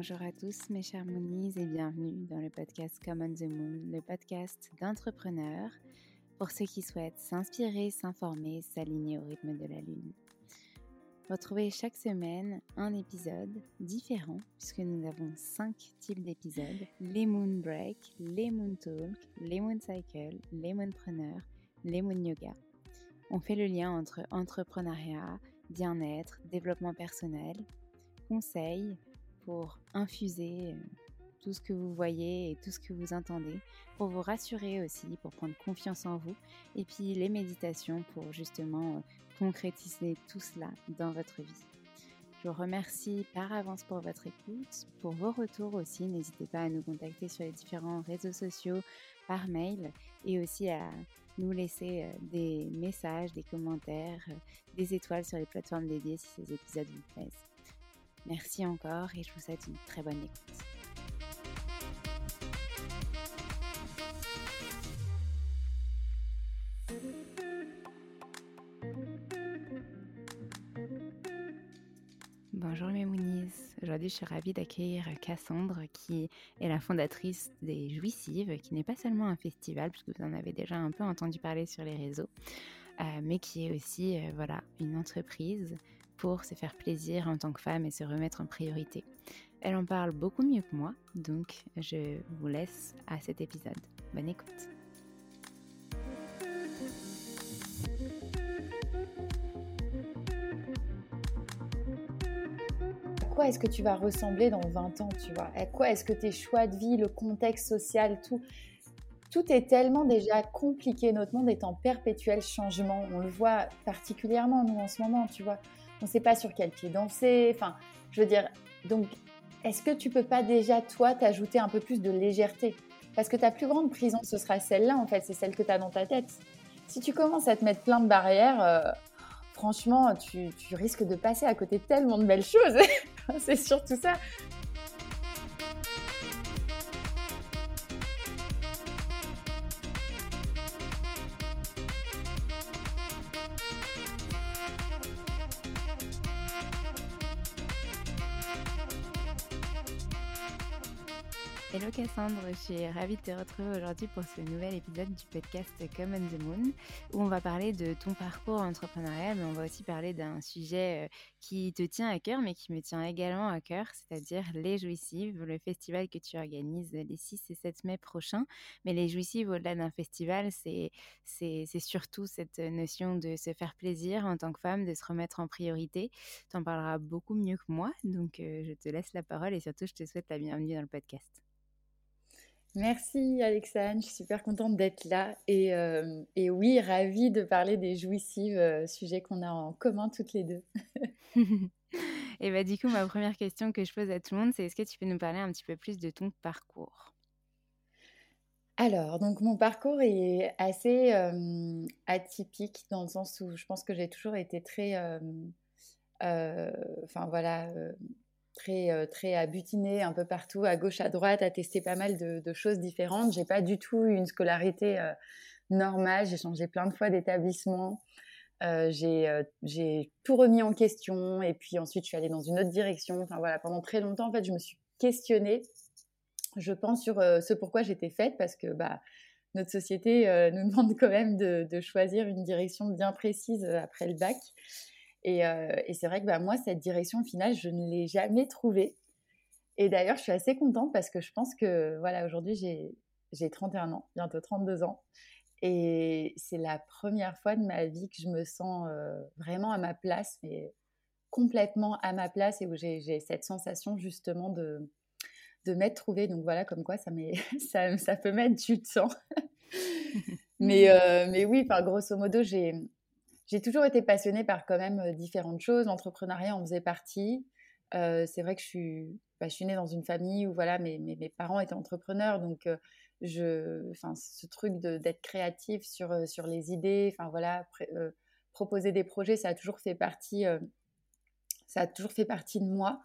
Bonjour à tous mes chers Moonies et bienvenue dans le podcast Common the Moon, le podcast d'entrepreneurs pour ceux qui souhaitent s'inspirer, s'informer, s'aligner au rythme de la Lune. Retrouvez chaque semaine un épisode différent puisque nous avons cinq types d'épisodes, les Moon Break, les Moon Talk, les Moon Cycle, les Moonpreneurs, les Moon Yoga. On fait le lien entre entrepreneuriat, bien-être, développement personnel, conseils, pour infuser tout ce que vous voyez et tout ce que vous entendez, pour vous rassurer aussi, pour prendre confiance en vous, et puis les méditations pour justement concrétiser tout cela dans votre vie. Je vous remercie par avance pour votre écoute, pour vos retours aussi. N'hésitez pas à nous contacter sur les différents réseaux sociaux, par mail, et aussi à nous laisser des messages, des commentaires, des étoiles sur les plateformes dédiées si ces épisodes vous plaisent. Merci encore et je vous souhaite une très bonne écoute. Bonjour mes Moonies, aujourd'hui je suis ravie d'accueillir Cassandre qui est la fondatrice des Jouissives, qui n'est pas seulement un festival puisque vous en avez déjà un peu entendu parler sur les réseaux, euh, mais qui est aussi euh, voilà, une entreprise pour se faire plaisir en tant que femme et se remettre en priorité. Elle en parle beaucoup mieux que moi, donc je vous laisse à cet épisode. Bonne écoute. À quoi est-ce que tu vas ressembler dans 20 ans, tu vois? À quoi est-ce que tes choix de vie, le contexte social, tout, tout est tellement déjà compliqué. Notre monde est en perpétuel changement. On le voit particulièrement, nous, en ce moment, tu vois. On ne sait pas sur quel pied danser. Enfin, je veux donc, est-ce que tu peux pas déjà, toi, t'ajouter un peu plus de légèreté? Parce que ta plus grande prison, ce sera celle-là, en fait. C'est celle que tu as dans ta tête. Si tu commences à te mettre plein de barrières, euh, franchement, tu, tu risques de passer à côté de tellement de belles choses. C'est surtout ça. Cassandre, je suis ravie de te retrouver aujourd'hui pour ce nouvel épisode du podcast Come on the Moon où on va parler de ton parcours entrepreneurial mais on va aussi parler d'un sujet euh, qui te tient à cœur mais qui me tient également à cœur, c'est-à-dire les Jouissives, le festival que tu organises les 6 et 7 mai prochains. Mais les Jouissives, au-delà d'un festival, c'est, surtout cette notion de se faire plaisir en tant que femme, de se remettre en priorité. Tu en parleras beaucoup mieux que moi, donc euh, je te laisse la parole et surtout je te souhaite la bienvenue dans le podcast. Merci Alexandre, je suis super contente d'être là et, euh, et, oui, ravie de parler des jouissives, euh, sujet qu'on a en commun toutes les deux. Et bah, du coup, ma première question que je pose à tout le monde, c'est est-ce que tu peux nous parler un petit peu plus de ton parcours? Alors, donc mon parcours est assez atypique dans le sens où je pense que j'ai toujours été très, enfin voilà, très, très à butiner un peu partout, à gauche, à droite, à tester pas mal de, choses différentes. J'ai pas du tout eu une scolarité normale. J'ai changé plein de fois d'établissement. j'ai tout remis en question et puis ensuite je suis allée dans une autre direction. Enfin voilà, pendant très longtemps en fait, je me suis questionnée je pense, sur ce pourquoi j'étais faite, parce que bah, notre société nous demande quand même de, choisir une direction bien précise après le bac. Et, c'est vrai que bah, moi, cette direction, au final, je ne l'ai jamais trouvée. Et d'ailleurs, je suis assez contente parce que je pense que, voilà, aujourd'hui, j'ai 31 ans, bientôt 32 ans. Et c'est la première fois de ma vie que je me sens vraiment à ma place, mais complètement à ma place et où j'ai cette sensation justement de, de m'être trouvée. Donc voilà, comme quoi ça, ça, ça peut mettre du temps. mais, euh, mais oui, grosso modo, j'ai, j'ai toujours été passionnée par quand même euh, différentes choses. L'entrepreneuriat en faisait partie. Euh, c'est vrai que je suis, bah, je suis née dans une famille où voilà, mes, mes, parents étaient entrepreneurs. Donc, je, enfin, ce truc d'être créatif sur, sur les idées, enfin voilà, proposer des projets, ça a toujours fait partie, ça a toujours fait partie de moi.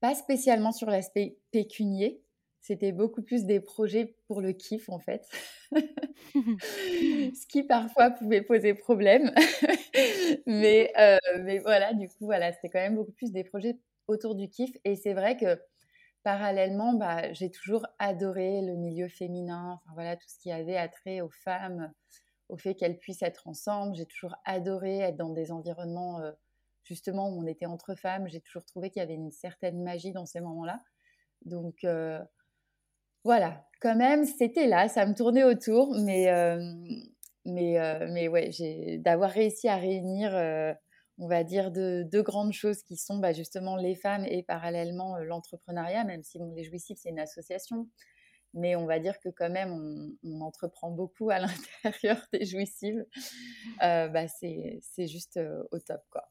Pas spécialement sur l'aspect pécunier. C'était beaucoup plus des projets pour le kiff, en fait. Ce qui parfois pouvait poser problème. mais, euh, mais voilà, du coup, voilà, c'était quand même beaucoup plus des projets autour du kiff. Et c'est vrai que parallèlement, bah, j'ai toujours adoré le milieu féminin, enfin voilà, tout ce qui avait attrait aux femmes, au fait qu'elles puissent être ensemble. J'ai toujours adoré être dans des environnements euh, justement où on était entre femmes, j'ai toujours trouvé qu'il y avait une certaine magie dans ces moments-là. Donc euh, voilà, quand même, c'était là, ça me tournait autour, mais, euh, mais, euh, mais ouais, d'avoir réussi à réunir, on va dire, deux, grandes choses qui sont bah, justement les femmes et parallèlement l'entrepreneuriat, même si bon, les jouissifs, c'est une association. Mais on va dire que quand même, on, entreprend beaucoup à l'intérieur des jouissives. bah, c'est juste au top, quoi.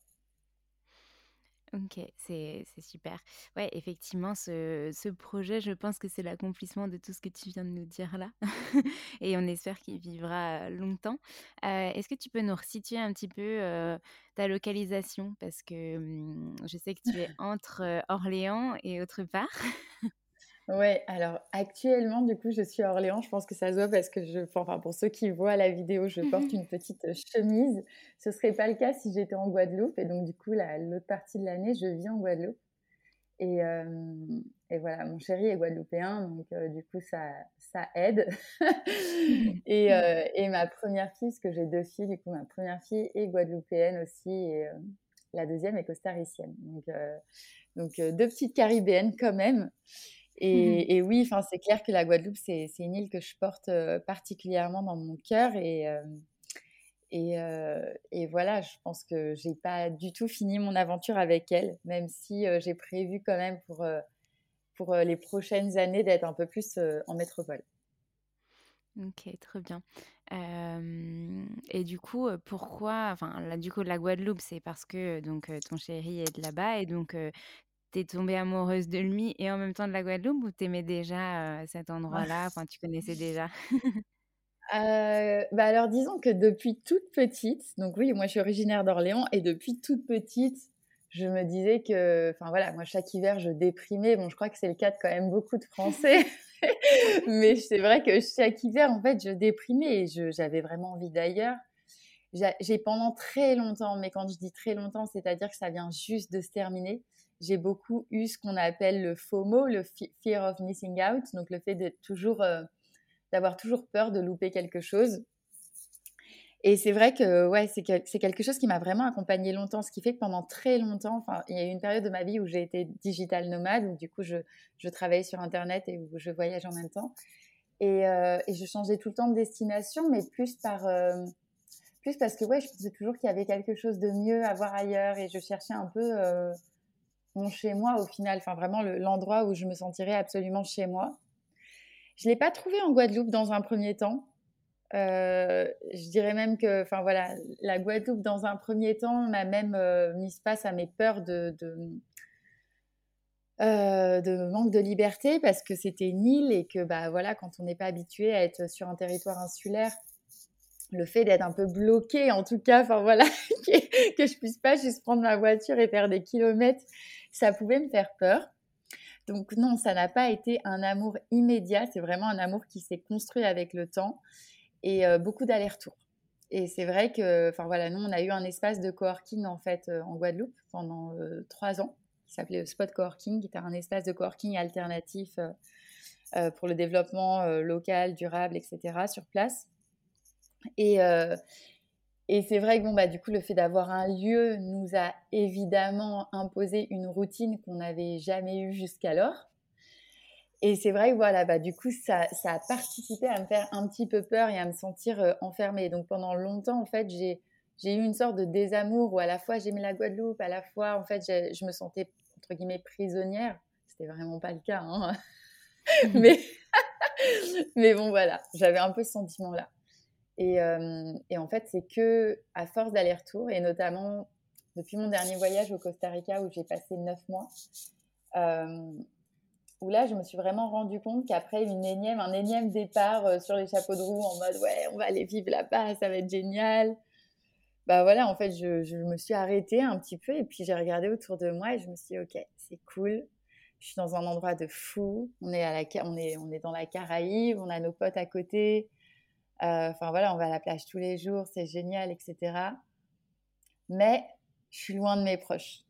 OK, c'est super. Ouais, effectivement, ce ce projet, je pense que c'est l'accomplissement de tout ce que tu viens de nous dire là et on espère qu'il vivra, longtemps. est-ce que tu peux nous resituer un petit peu, ta localisation? Parce que, mmh, je sais que tu es entre, Orléans et autre part. Ouais, alors actuellement, du coup, je suis à Orléans. Je pense que ça se voit parce que je, enfin, pour ceux qui voient la vidéo, je porte une petite chemise. Ce serait pas le cas si j'étais en Guadeloupe. Et donc, du coup, l'autre partie de l'année, je vis en Guadeloupe. Et, euh, et, voilà, mon chéri est guadeloupéen, donc euh, du coup, ça, ça aide. et, euh, et, ma première fille, parce que j'ai deux filles, du coup, ma première fille est guadeloupéenne aussi, et la deuxième est costaricienne. Donc, donc deux petites caribéennes quand même. Mmh et, oui, enfin, c'est clair que la Guadeloupe, c'est une île que je porte particulièrement dans mon cœur. Et, et, et, voilà, je pense que j'ai pas du tout fini mon aventure avec elle, même si j'ai prévu quand même pour, pour les prochaines années d'être un peu plus en métropole. Ok, très bien. et du coup, pourquoi, enfin, là, du coup, la Guadeloupe, c'est parce que donc ton chéri est de là-bas et donc t'es tombée amoureuse de lui et en même temps de la Guadeloupe ou t'aimais déjà cet endroit-là? Enfin, tu connaissais déjà? Bah alors disons que depuis toute petite, donc oui, moi je suis originaire d'Orléans et depuis toute petite, je me disais que, enfin voilà, moi chaque hiver je déprimais. Bon, je crois que c'est le cas de quand même beaucoup de Français, mais c'est vrai que chaque hiver en fait je déprimais et j'avais vraiment envie d'ailleurs. J'ai pendant très longtemps, mais quand je dis très longtemps, c'est-à-dire que ça vient juste de se terminer j'ai beaucoup eu ce qu'on appelle le FOMO, le fear of missing out, donc le fait d'être toujours, euh, d'avoir toujours peur de louper quelque chose. Et c'est vrai que ouais, c'est quelque chose qui m'a vraiment accompagnée longtemps, ce qui fait que pendant très longtemps, il y a eu une période de ma vie où j'ai été digital nomade, où du coup je, je travaillais sur Internet et où je voyage en même temps. Et, euh, et je changeais tout le temps de destination, mais plus par... Euh, plus parce que ouais, je pensais toujours qu'il y avait quelque chose de mieux à voir ailleurs et je cherchais un peu mon chez moi au final, enfin vraiment l'endroit où je me sentirais absolument chez moi. Je l'ai pas trouvé en Guadeloupe dans un premier temps. je dirais même que, enfin voilà, la Guadeloupe, dans un premier temps, m'a même mis face à mes peurs de, de, manque de liberté parce que c'était une île et que, bah voilà, quand on n'est pas habitué à être sur un territoire insulaire, le fait d'être un peu bloqué, en tout cas, enfin voilà, que je puisse pas juste prendre ma voiture et faire des kilomètres, ça pouvait me faire peur. Donc non, ça n'a pas été un amour immédiat, c'est vraiment un amour qui s'est construit avec le temps et euh, beaucoup d'allers-retours. Et c'est vrai que, enfin voilà, nous on a eu un espace de coworking en fait euh, en Guadeloupe pendant euh, trois ans, qui s'appelait Spot Coworking, qui était un espace de coworking alternatif pour le développement local, durable, etc. sur place. Et, et c'est vrai que bon, bah, du coup, le fait d'avoir un lieu nous a évidemment imposé une routine qu'on n'avait jamais eue jusqu'alors. Et c'est vrai que voilà, bah, du coup, ça, ça, a participé à me faire un petit peu peur et à me sentir euh, enfermée. Donc pendant longtemps, en fait, j'ai, j'ai eu une sorte de désamour où à la fois j'aimais la Guadeloupe, à la fois, en fait, je me sentais, entre guillemets, prisonnière. C'était vraiment pas le cas. Hein mais, mais bon, voilà, j'avais un peu ce sentiment-là. Euh, et, en fait, c'est que à force d'aller-retour, et notamment depuis mon dernier voyage au Costa Rica où j'ai passé neuf mois, euh, où là, je me suis vraiment rendu compte qu'après une énième, un énième départ euh, sur les chapeaux de roue en mode ouais, on va aller vivre là-bas, ça va être génial. Bah voilà, en fait, je, me suis arrêtée un petit peu et puis j'ai regardé autour de moi et je me suis dit, ok, c'est cool. Je suis dans un endroit de fou. On est, à la, on est, on est dans la Caraïbe, on a nos potes à côté. Euh, enfin voilà, on va à la plage tous les jours, c'est génial, etc. Mais je suis loin de mes proches.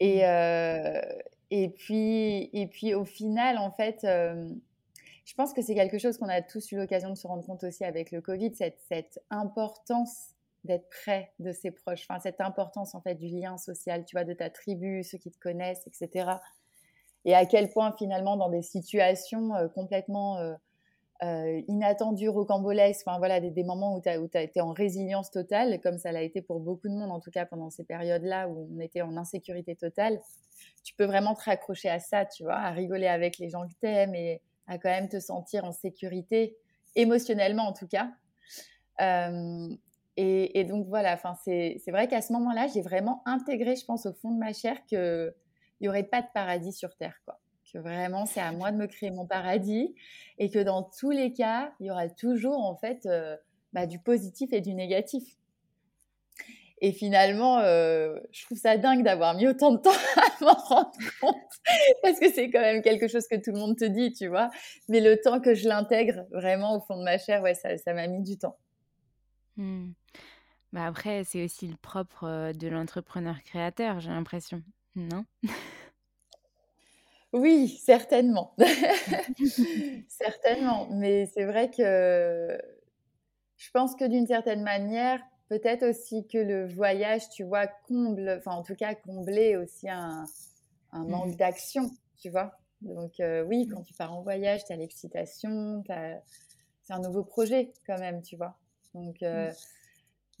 Et, mmh. euh, et, puis, et puis au final, en fait, euh, je pense que c'est quelque chose qu'on a tous eu l'occasion de se rendre compte aussi avec le Covid, cette, cette importance d'être près de ses proches, enfin cette importance en fait du lien social, tu vois, de ta tribu, ceux qui te connaissent, etc. Et à quel point finalement dans des situations complètement euh, inattendu, rocambolesque, enfin voilà, des, moments où tu as, été en résilience totale, comme ça l'a été pour beaucoup de monde, en tout cas pendant ces périodes-là où on était en insécurité totale, tu peux vraiment te raccrocher à ça, tu vois, à rigoler avec les gens que tu aimes et à quand même te sentir en sécurité, émotionnellement en tout cas. Euh, et, donc voilà, c'est vrai qu'à ce moment-là, j'ai vraiment intégré, je pense, au fond de ma chair qu'il n'y aurait pas de paradis sur Terre, quoi que vraiment c'est à moi de me créer mon paradis et que dans tous les cas, il y aura toujours en fait euh, bah, du positif et du négatif. Et finalement, euh, je trouve ça dingue d'avoir mis autant de temps à m'en rendre compte parce que c'est quand même quelque chose que tout le monde te dit, tu vois. Mais le temps que je l'intègre vraiment au fond de ma chair, ouais, ça m'a mis du temps. Mmh. Bah après, c'est aussi le propre euh, de l'entrepreneur créateur, j'ai l'impression, non? oui, certainement. certainement. Mais c'est vrai que je pense que d'une certaine manière, peut-être aussi que le voyage, tu vois, comble, enfin en tout cas combler aussi un, mmh manque d'action, tu vois. Donc euh, oui, quand tu pars en voyage, tu as l'excitation, c'est un nouveau projet quand même, tu vois. Donc, euh, mmh.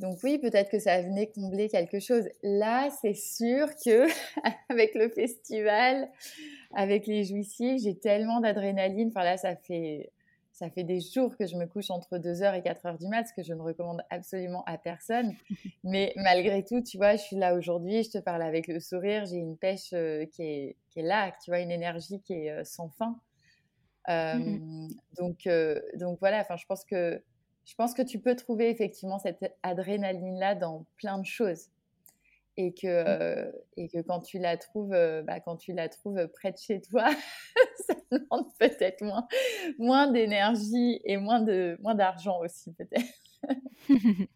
donc oui, peut-être que ça venait combler quelque chose. Là, c'est sûr que avec le festival, avec les jouissifs, j'ai tellement d'adrénaline. Enfin là, ça fait, ça fait des jours que je me couche entre 2h et 4h du mat, ce que je ne recommande absolument à personne. Mais malgré tout, tu vois, je suis là aujourd'hui, je te parle avec le sourire, j'ai une pêche euh, qui, est, qui, est, là, tu vois, une énergie qui est euh, sans fin. Mmh donc, euh, donc voilà, enfin, je pense que je pense que tu peux trouver effectivement cette adrénaline-là dans plein de choses et que, mmh. euh, et que quand tu la trouves, euh, bah, quand tu la trouves près de chez toi, ça demande peut-être moins, moins d'énergie et moins de moins d'argent aussi peut-être.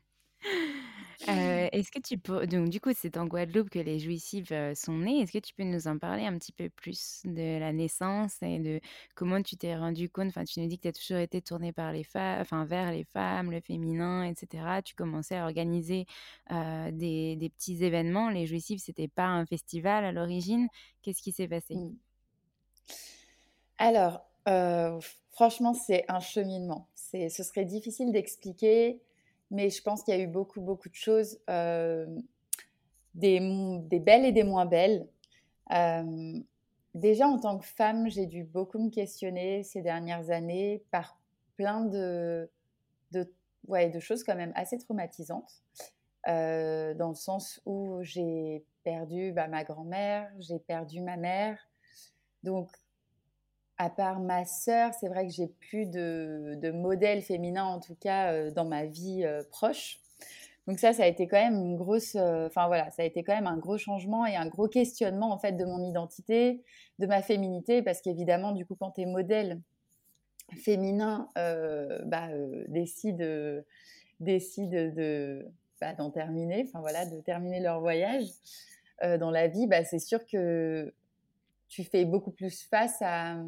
Euh, est-ce que tu peux donc du coup, c'est en Guadeloupe que les jouissives, sont nées. Est-ce que tu peux nous en parler un petit peu plus de la naissance et de comment tu t'es rendu compte? Enfin, tu nous dis que tu as toujours été tournée par les femmes enfin vers les femmes, le féminin etc. Tu commençais à organiser, des des petits événements. Les jouissives, c'était pas un festival à l'origine. Qu'est-ce qui s'est passé? Mmh. Alors, franchement, c'est un cheminement. C'est ce serait difficile d'expliquer mais je pense qu'il y a eu beaucoup, beaucoup de choses, euh, des, belles et des moins belles. Euh, déjà, en tant que femme, j'ai dû beaucoup me questionner ces dernières années par plein de, ouais, de choses quand même assez traumatisantes, dans le sens où j'ai perdu bah, ma grand-mère, j'ai perdu ma mère. Donc, à part ma sœur, c'est vrai que j'ai plus de, de, modèle féminin, en tout cas, dans ma vie proche. Donc ça, ça a été quand même une grosse, enfin voilà, ça a été quand même un gros changement et un gros questionnement en fait de mon identité, de ma féminité, parce qu'évidemment, du coup, quand tu es modèle féminin, bah, décide de bah, d'en terminer, enfin voilà, de terminer leur voyage dans la vie, bah, c'est sûr que tu fais beaucoup plus face à,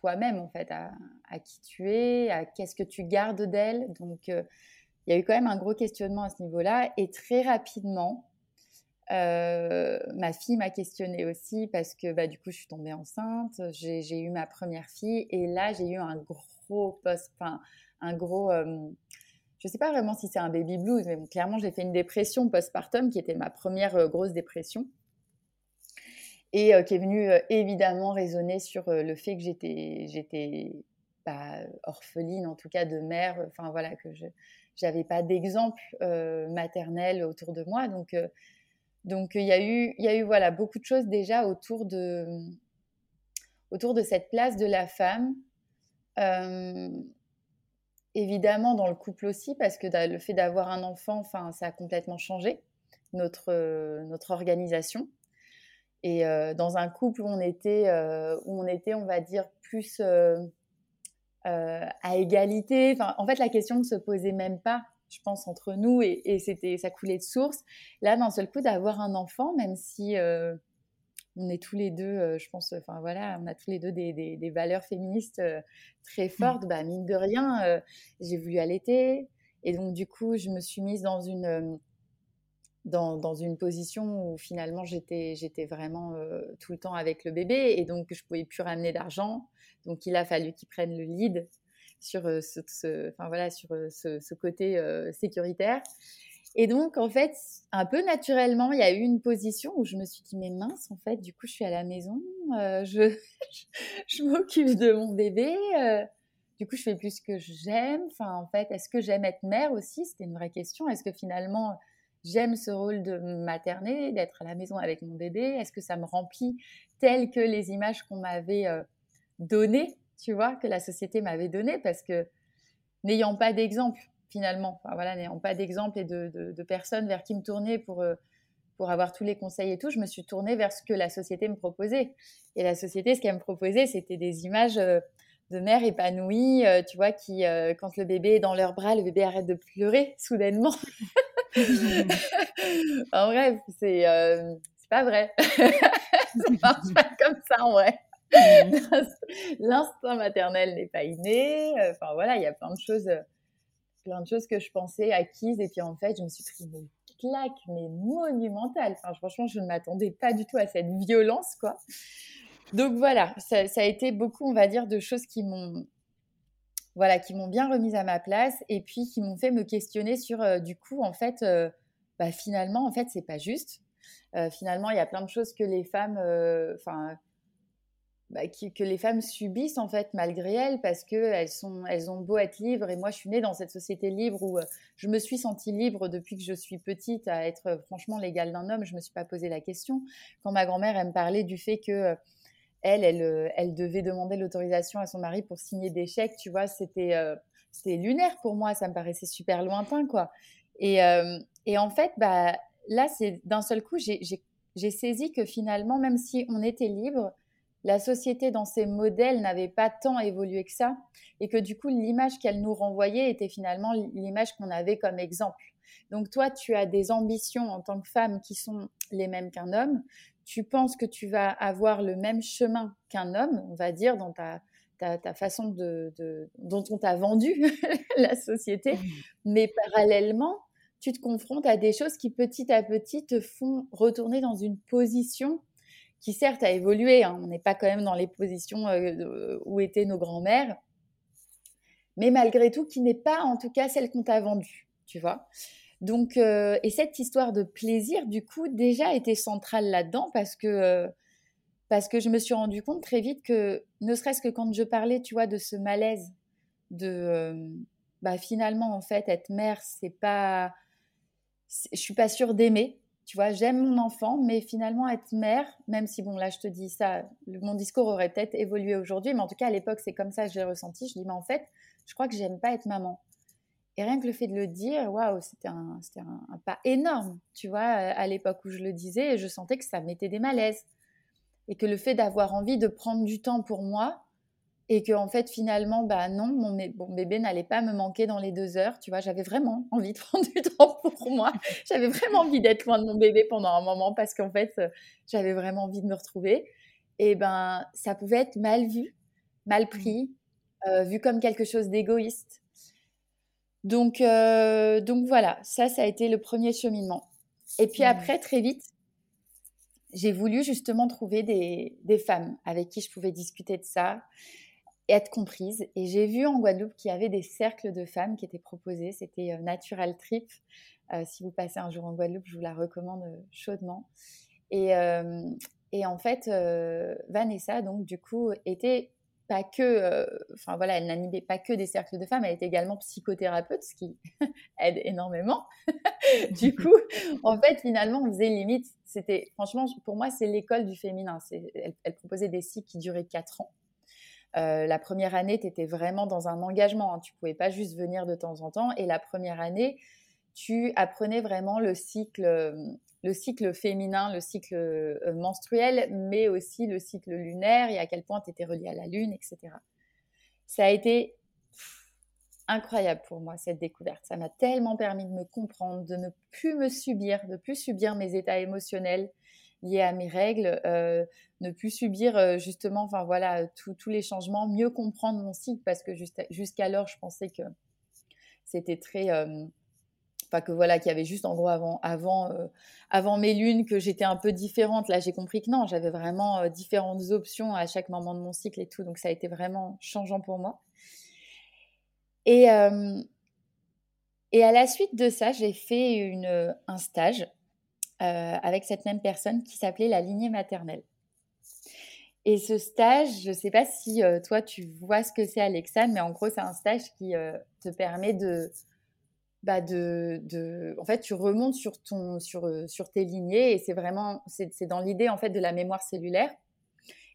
toi-même en fait, à, qui tu es, à qu'est-ce que tu gardes d'elle. Donc il y a eu quand même un gros questionnement à ce niveau-là. Et très rapidement, euh, ma fille m'a questionnée aussi parce que bah, du coup, je suis tombée enceinte. J'ai eu ma première fille et là, j'ai eu un gros post, enfin, un gros. Euh, je ne sais pas vraiment si c'est un baby blues, mais clairement, j'ai fait une dépression postpartum qui était ma première euh, grosse dépression et qui est venue évidemment résonner sur le fait que j'étais, j'étais bah, orpheline, en tout cas de mère. Enfin voilà, que je j'avais pas d'exemple maternel autour de moi. Donc, donc il y a eu, il eu voilà beaucoup de choses déjà autour de, autour de cette place de la femme. Évidemment dans le couple aussi parce que le fait d'avoir un enfant, ça a complètement changé notre notre organisation. Et dans un couple où on était, où on était, on va dire plus euh, à égalité. Enfin, en fait, la question ne se posait même pas, je pense, entre nous et, c'était, ça coulait de source. Là, d'un seul coup, d'avoir un enfant, même si euh, on est tous les deux, euh, je pense, enfin voilà, on a tous les deux des, des, valeurs féministes très mmh. fortes. Bah, mine de rien, j'ai voulu allaiter. Et donc, du coup, je me suis mise dans une, dans, une position où finalement j'étais, j'étais vraiment tout le temps avec le bébé et donc je pouvais plus ramener d'argent. Donc il a fallu qu'ils prennent le lead sur ce, enfin, voilà, sur ce, côté sécuritaire. Et donc, en fait, un peu naturellement, il y a eu une position où je me suis dit, mais mince, en fait, du coup, je suis à la maison, je, je, m'occupe de mon bébé, du coup, je fais plus ce que j'aime. Enfin, en fait, est-ce que j'aime être mère aussi? C'était une vraie question. Est-ce que finalement, j'aime ce rôle de materner, d'être à la maison avec mon bébé Est-ce que ça me remplit tel que les images qu'on m'avait donné, tu vois, que la société m'avait donné, parce que n'ayant pas d'exemple, finalement, enfin, voilà, n'ayant pas d'exemple et de, personnes vers qui me tourner pour, euh, pour avoir tous les conseils et tout, je me suis tournée vers ce que la société me proposait. Et la société, ce qu'elle me proposait, c'était des images euh, de mères épanouies, euh, tu vois, qui, quand le bébé est dans leurs bras, le bébé arrête de pleurer soudainement. en bref, c'est c'est pas vrai. ça marche pas comme ça en vrai. L'instinct maternel n'est pas inné. Enfin voilà, il y a plein de choses, plein de choses que je pensais acquises et puis en fait, je me suis pris une claque mais monumentale. Enfin franchement, je ne m'attendais pas du tout à cette violence quoi. Donc voilà, ça, a été beaucoup, on va dire, de choses qui m'ont voilà, qui m'ont bien remise à ma place et puis qui m'ont fait me questionner sur euh, du coup en fait euh, bah, finalement en fait c'est pas juste. Euh, finalement, il y a plein de choses que les femmes enfin bah, que les femmes subissent en fait malgré elles parce que elles sont elles ont beau être libres et moi je suis née dans cette société libre où je me suis sentie libre depuis que je suis petite à être franchement l'égale d'un homme je me suis pas posé la question quand ma grand-mère elle me parlait du fait que elle elle elle devait demander l'autorisation à son mari pour signer des chèques tu vois c'était c'était lunaire pour moi ça me paraissait super lointain quoi et et en fait bah là c'est d'un seul coup j'ai saisi que finalement même si on était libre la société dans ses modèles n'avait pas tant évolué que ça et que du coup l'image qu'elle nous renvoyait était finalement l'image qu'on avait comme exemple. Donc toi, tu as des ambitions en tant que femme qui sont les mêmes qu'un homme. Tu penses que tu vas avoir le même chemin qu'un homme, on va dire, dans ta, ta, façon de, dont on t'a vendu la société. Mais parallèlement, tu te confrontes à des choses qui petit à petit te font retourner dans une position qui certes a évolué, hein. on n'est pas quand même dans les positions euh, où étaient nos grands-mères, mais malgré tout qui n'est pas en tout cas celle qu'on t'a vendue, tu vois. Donc, euh, et cette histoire de plaisir, du coup, déjà était centrale là-dedans parce que, euh, parce que je me suis rendu compte très vite que, ne serait-ce que quand je parlais, tu vois, de ce malaise, de, bah finalement en fait être mère c'est pas je suis pas sûre d'aimer tu vois j'aime mon enfant mais finalement être mère même si bon là je te dis ça mon discours aurait peut-être évolué aujourd'hui mais en tout cas à l'époque c'est comme ça que j'ai ressenti. Je dis mais en fait je crois que j'aime pas être maman et rien que le fait de le dire waouh c'était un, un, un, pas énorme tu vois à l'époque où je le disais je sentais que ça mettait des malaises. Et que le fait d'avoir envie de prendre du temps pour moi et que en fait finalement bah non mon, bébé n'allait pas me manquer dans les deux heures tu vois j'avais vraiment envie de prendre du temps pour moi. J'avais vraiment envie d'être loin de mon bébé pendant un moment parce qu'en fait euh, j'avais vraiment envie de me retrouver. Et ben ça pouvait être mal vu mal mmh. pris euh, vu comme quelque chose d'égoïste donc euh, donc voilà ça ça a été le premier cheminement et puis mmh. après très vite j'ai voulu justement trouver des, des femmes avec qui je pouvais discuter de ça être comprise. Et j'ai vu en Guadeloupe qu'il y avait des cercles de femmes qui étaient proposés. C'était euh, Natural Trip. Euh, si vous passez un jour en Guadeloupe, je vous la recommande chaudement. Et, et en fait, Vanessa, donc, du coup, était pas que, enfin voilà, elle n'animait pas que des cercles de femmes, elle était également psychothérapeute, ce qui aide énormément. du coup, en fait, finalement, on faisait limite, c'était, franchement, pour moi, c'est l'école du féminin. Elle, elle, proposait des cycles qui duraient quatre ans. Euh, la première année, tu étais vraiment dans un engagement. Hein. Tu pouvais pas juste venir de temps en temps. Et la première année, tu apprenais vraiment le cycle, euh, le cycle féminin, le cycle euh, menstruel, mais aussi le cycle lunaire et à quel point tu étais relié à la lune, etc. Ça a été incroyable pour moi, cette découverte. Ça m'a tellement permis de me comprendre, de ne plus me subir, de plus subir mes états émotionnels, liées à mes règles, euh, ne plus subir euh, justement, enfin voilà, tous les changements, mieux comprendre mon cycle parce que jusqu'alors je pensais que c'était très, enfin que voilà, qu'il y avait juste en gros avant, avant, avant mes lunes que j'étais un peu différente. Là, j'ai compris que non, j'avais vraiment différentes options à chaque moment de mon cycle et tout, donc ça a été vraiment changeant pour moi. Et et à la suite de ça, j'ai fait une, un stage euh, avec cette même personne qui s'appelait la lignée maternelle. Et ce stage, je ne sais pas si euh, toi tu vois ce que c'est Alexandre, mais en gros c'est un stage qui euh, te permet de, bah de, de, en fait tu remontes sur ton, sur, sur tes lignées et c'est vraiment, c'est dans l'idée en fait de la mémoire cellulaire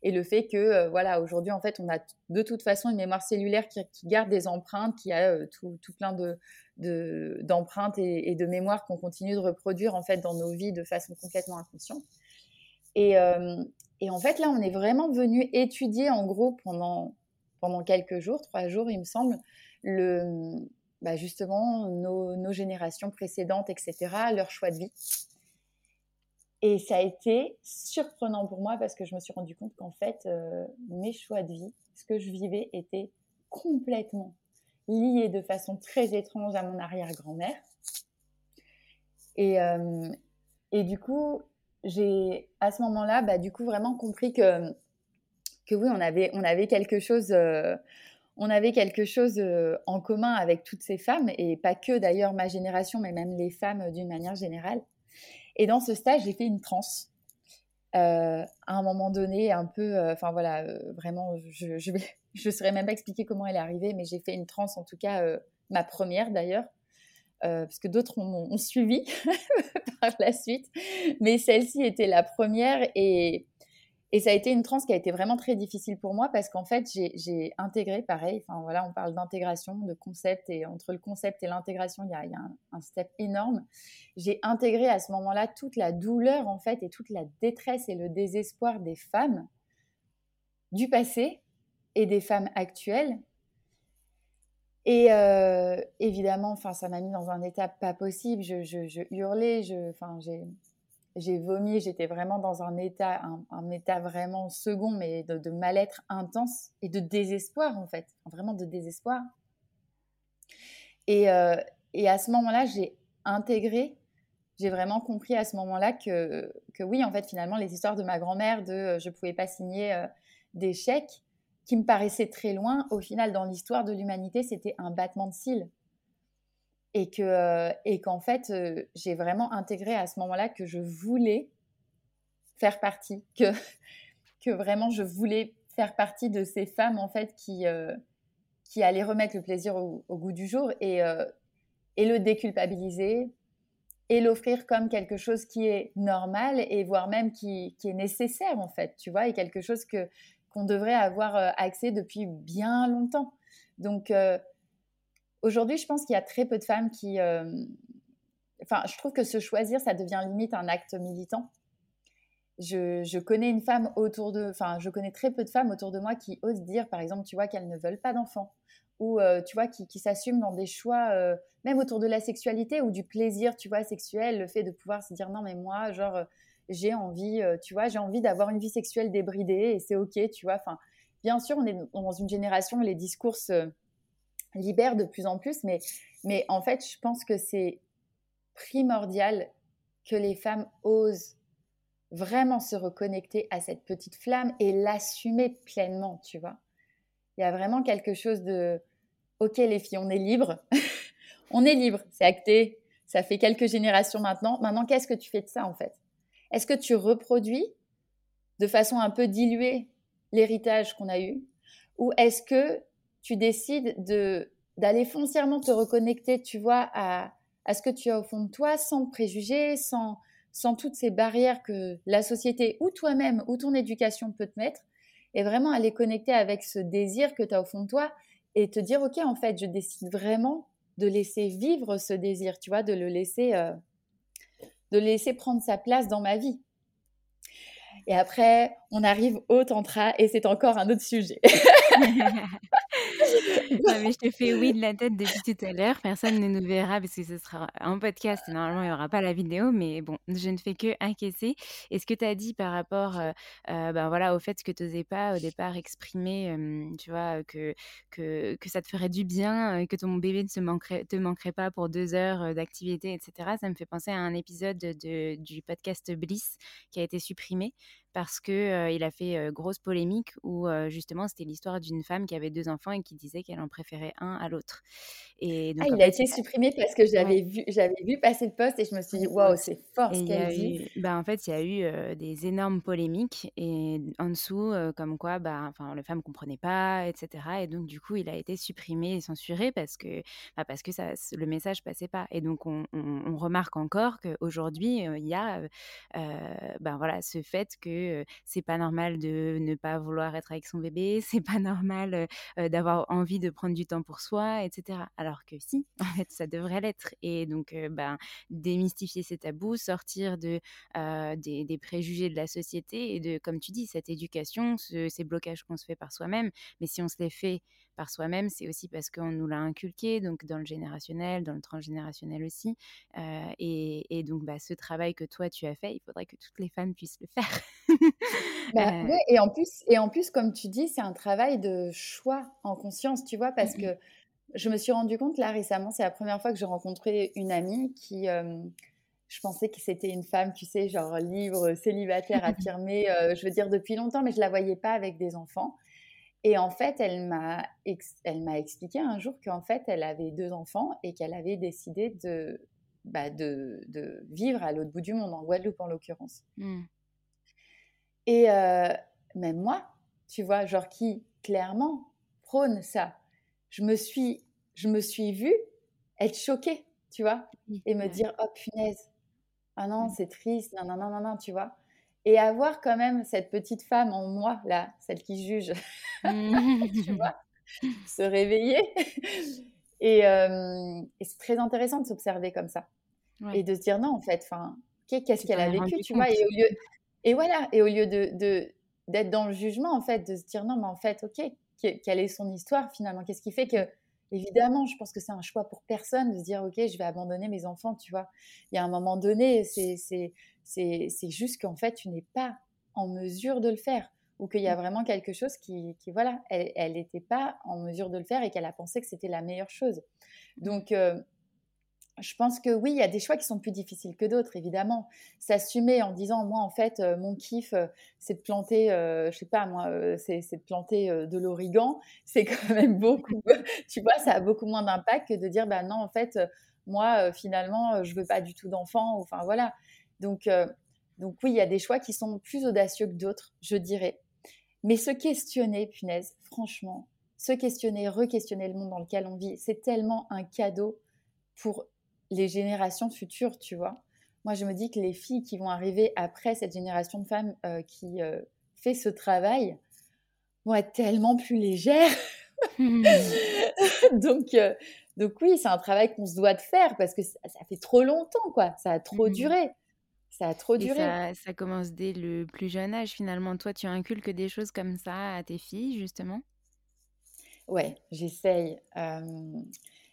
et le fait que voilà aujourd'hui en fait on a de toute façon une mémoire cellulaire qui, garde des empreintes, qui a tout, tout, plein de, d'empreintes et, de mémoires qu'on continue de reproduire en fait dans nos vies de façon complètement inconsciente. Et, euh, et en fait là, on est vraiment venu étudier en gros pendant pendant quelques jours, trois jours, il me semble, le bah justement nos, générations précédentes, etc., leur choix de vie. Et ça a été surprenant pour moi parce que je me suis rendu compte qu'en fait, euh, mes choix de vie, ce que je vivais, était complètement lié de façon très étrange à mon arrière-grand-mère. Et, euh, et du coup, j'ai à ce moment-là, bah, du coup, vraiment compris que, que oui, on avait, on avait quelque chose. Euh, on avait quelque chose euh, en commun avec toutes ces femmes, et pas que d'ailleurs ma génération, mais même les femmes d'une manière générale. Et dans ce stage, j'ai fait une transe. à un moment donné, un peu, enfin voilà, vraiment, je, je, vais, je saurais même pas expliquer comment elle est arrivée, mais j'ai fait une transe, en tout cas, euh, ma première d'ailleurs, euh, parce que d'autres ont, suivi par la suite. Mais celle-ci était la première et, et ça a été une transe qui a été vraiment très difficile pour moi parce qu'en fait, j'ai intégré, pareil, enfin voilà, on parle d'intégration, de concept, et entre le concept et l'intégration, il y a, un, step énorme. J'ai intégré à ce moment-là toute la douleur, en fait, et toute la détresse et le désespoir des femmes du passé et des femmes actuelles. Et euh, évidemment, ça m'a mis dans un état pas possible. Je, je, hurlais, je, vomi. J'étais vraiment dans un état, un, état vraiment second, mais de, mal-être intense et de désespoir en fait, vraiment de désespoir. Et, euh, et à ce moment-là, j'ai intégré, j'ai vraiment compris à ce moment-là que, que oui, en fait, finalement, les histoires de ma grand-mère, de euh, je pouvais pas signer des chèques, qui me paraissait très loin, au final, dans l'histoire de l'humanité, c'était un battement de cils. Et que euh, et qu'en fait, euh, j'ai vraiment intégré à ce moment-là que je voulais faire partie, que, que vraiment je voulais faire partie de ces femmes, en fait, qui, euh, qui allait remettre le plaisir au, goût du jour et, et le déculpabiliser et l'offrir comme quelque chose qui est normal et voire même qui, qui, est nécessaire en fait, tu vois, et quelque chose que qu'on devrait avoir accès depuis bien longtemps. Donc aujourd'hui, je pense qu'il y a très peu de femmes qui, enfin, je trouve que se choisir, ça devient limite un acte militant. Je, connais une femme autour de, enfin, je connais très peu de femmes autour de moi qui osent dire, par exemple, tu vois, qu'elles ne veulent pas d'enfants ou euh, tu vois qui, s'assument dans des choix, euh, même autour de la sexualité ou du plaisir, tu vois, sexuel, le fait de pouvoir se dire non mais moi, genre, euh, j'ai envie, tu vois, j'ai envie d'avoir une vie sexuelle débridée et c'est ok, tu vois. Enfin, bien sûr, on est dans une génération où les discours se libèrent de plus en plus, mais, mais en fait, je pense que c'est primordial que les femmes osent vraiment se reconnecter à cette petite flamme et l'assumer pleinement, tu vois. Il y a vraiment quelque chose de OK, les filles, on est libre. on est libre, c'est acté. Ça fait quelques générations maintenant. Maintenant, qu'est-ce que tu fais de ça en fait? Est-ce que tu reproduis de façon un peu diluée l'héritage qu'on a eu? Ou est-ce que tu décides de d'aller foncièrement te reconnecter, tu vois, à, à ce que tu as au fond de toi, sans préjugés, sans, sans toutes ces barrières que la société ou toi-même ou ton éducation peut te mettre, et vraiment aller connecter avec ce désir que tu as au fond de toi et te dire, OK, en fait, je décide vraiment de laisser vivre ce désir, tu vois, de le laisser, euh, de laisser prendre sa place dans ma vie. Et après, on arrive au tantra et c'est encore un autre sujet. mais je te fais oui de la tête depuis tout à l'heure. Personne ne nous verra parce que ce sera un podcast normalement, il n'y aura pas la vidéo. Mais bon, je ne fais que encaisser. Et ce que tu as dit par rapport euh, euh, ben voilà, au fait que tu n'osais pas au départ exprimer, tu vois, que, que, que, ça te ferait du bien, que ton bébé ne manquerait, te manquerait pas pour deux heures d'activité, etc. Ça me fait penser à un épisode de, du podcast Bliss qui a été supprimé parce que il a fait grosse polémique où justement c'était l'histoire d'une femme qui avait deux enfants et qui disait qu'elle en préférait un à l'autre. Et donc, ah, il a été supprimé parce que j'avais vu, j'avais vu passer le poste et je me suis dit waouh c'est fort ce qu'elle dit. bah, en fait il y a eu des énormes polémiques et en dessous comme quoi bah enfin les femmes comprenaient pas etc et donc du coup il a été supprimé et censuré parce que bah, parce que ça le message passait pas et donc on, on, remarque encore qu'aujourd'hui il y a ben voilà ce fait que c'est pas normal de ne pas vouloir être avec son bébé, c'est pas normal d'avoir envie de prendre du temps pour soi, etc. Alors que si, en fait, ça devrait l'être. Et donc, ben, démystifier ces tabous, sortir de, des, des, préjugés de la société et de, comme tu dis, cette éducation, ces blocages qu'on se fait par soi-même. Mais si on se les fait par soi-même, c'est aussi parce qu'on nous l'a inculqué, donc dans le générationnel, dans le transgénérationnel aussi. Euh, et, donc, bah, ce travail que toi, tu as fait, il faudrait que toutes les femmes puissent le faire. Bah, euh. et, en plus, et en plus, comme tu dis, c'est un travail de choix en conscience, tu vois, parce que je me suis rendu compte là récemment, c'est la première fois que j'ai rencontré une amie qui... Euh, je pensais que c'était une femme, tu sais, genre libre, célibataire, affirmée, je veux dire, depuis longtemps, mais je la voyais pas avec des enfants. Et en fait, elle m'a, elle m'a expliqué un jour qu'en fait, elle avait deux enfants et qu'elle avait décidé de, bah, de, de, vivre à l'autre bout du monde, en Guadeloupe en l'occurrence. Mmh. Et euh, même moi, tu vois, genre qui clairement prône ça, je me suis, je me suis vue être choquée, tu vois, et me dire, oh punaise, ah non, mmh. c'est triste, non, non, non, non, non, tu vois et avoir quand même cette petite femme en moi, là, celle qui juge, tu vois, se réveiller. Et, et c'est très intéressant de s'observer comme ça. Et de se dire non, en fait, enfin, qu'est-ce qu'elle a vécu, tu vois, et, au lieu, et voilà, et au lieu de, d'être dans le jugement, en fait, de se dire non, mais en fait, ok, quelle est son histoire finalement? Qu'est-ce qui fait que, évidemment, je pense que c'est un choix pour personne de se dire ok, je vais abandonner mes enfants, tu vois? Il y a un moment donné, c'est, c'est juste qu'en fait, tu n'es pas en mesure de le faire ou qu'il y a mmh. vraiment quelque chose qui, voilà, elle n'était pas en mesure de le faire et qu'elle a pensé que c'était la meilleure chose. Donc, euh, je pense que oui, il y a des choix qui sont plus difficiles que d'autres, évidemment. S'assumer en disant, moi, en fait, euh, mon kiff, euh, c'est de planter, je sais pas, moi, c'est de planter de l'origan. C'est quand même beaucoup, tu vois, ça a beaucoup moins d'impact que de dire, bah non, en fait, moi, finalement, je veux pas du tout d'enfant. Enfin, voilà. Donc, euh, donc oui, il y a des choix qui sont plus audacieux que d'autres, je dirais. Mais se questionner, punaise, franchement, se questionner, re-questionner le monde dans lequel on vit, c'est tellement un cadeau pour les générations futures, tu vois. Moi, je me dis que les filles qui vont arriver après cette génération de femmes euh, qui euh, fait ce travail vont être tellement plus légères. donc, euh, donc oui, c'est un travail qu'on se doit de faire parce que ça, fait trop longtemps, quoi. Ça a trop mmh duré. Ça a trop duré. Ça, ça, commence dès le plus jeune âge, finalement. Toi, tu inculques des choses comme ça à tes filles, justement? Ouais, j'essaye.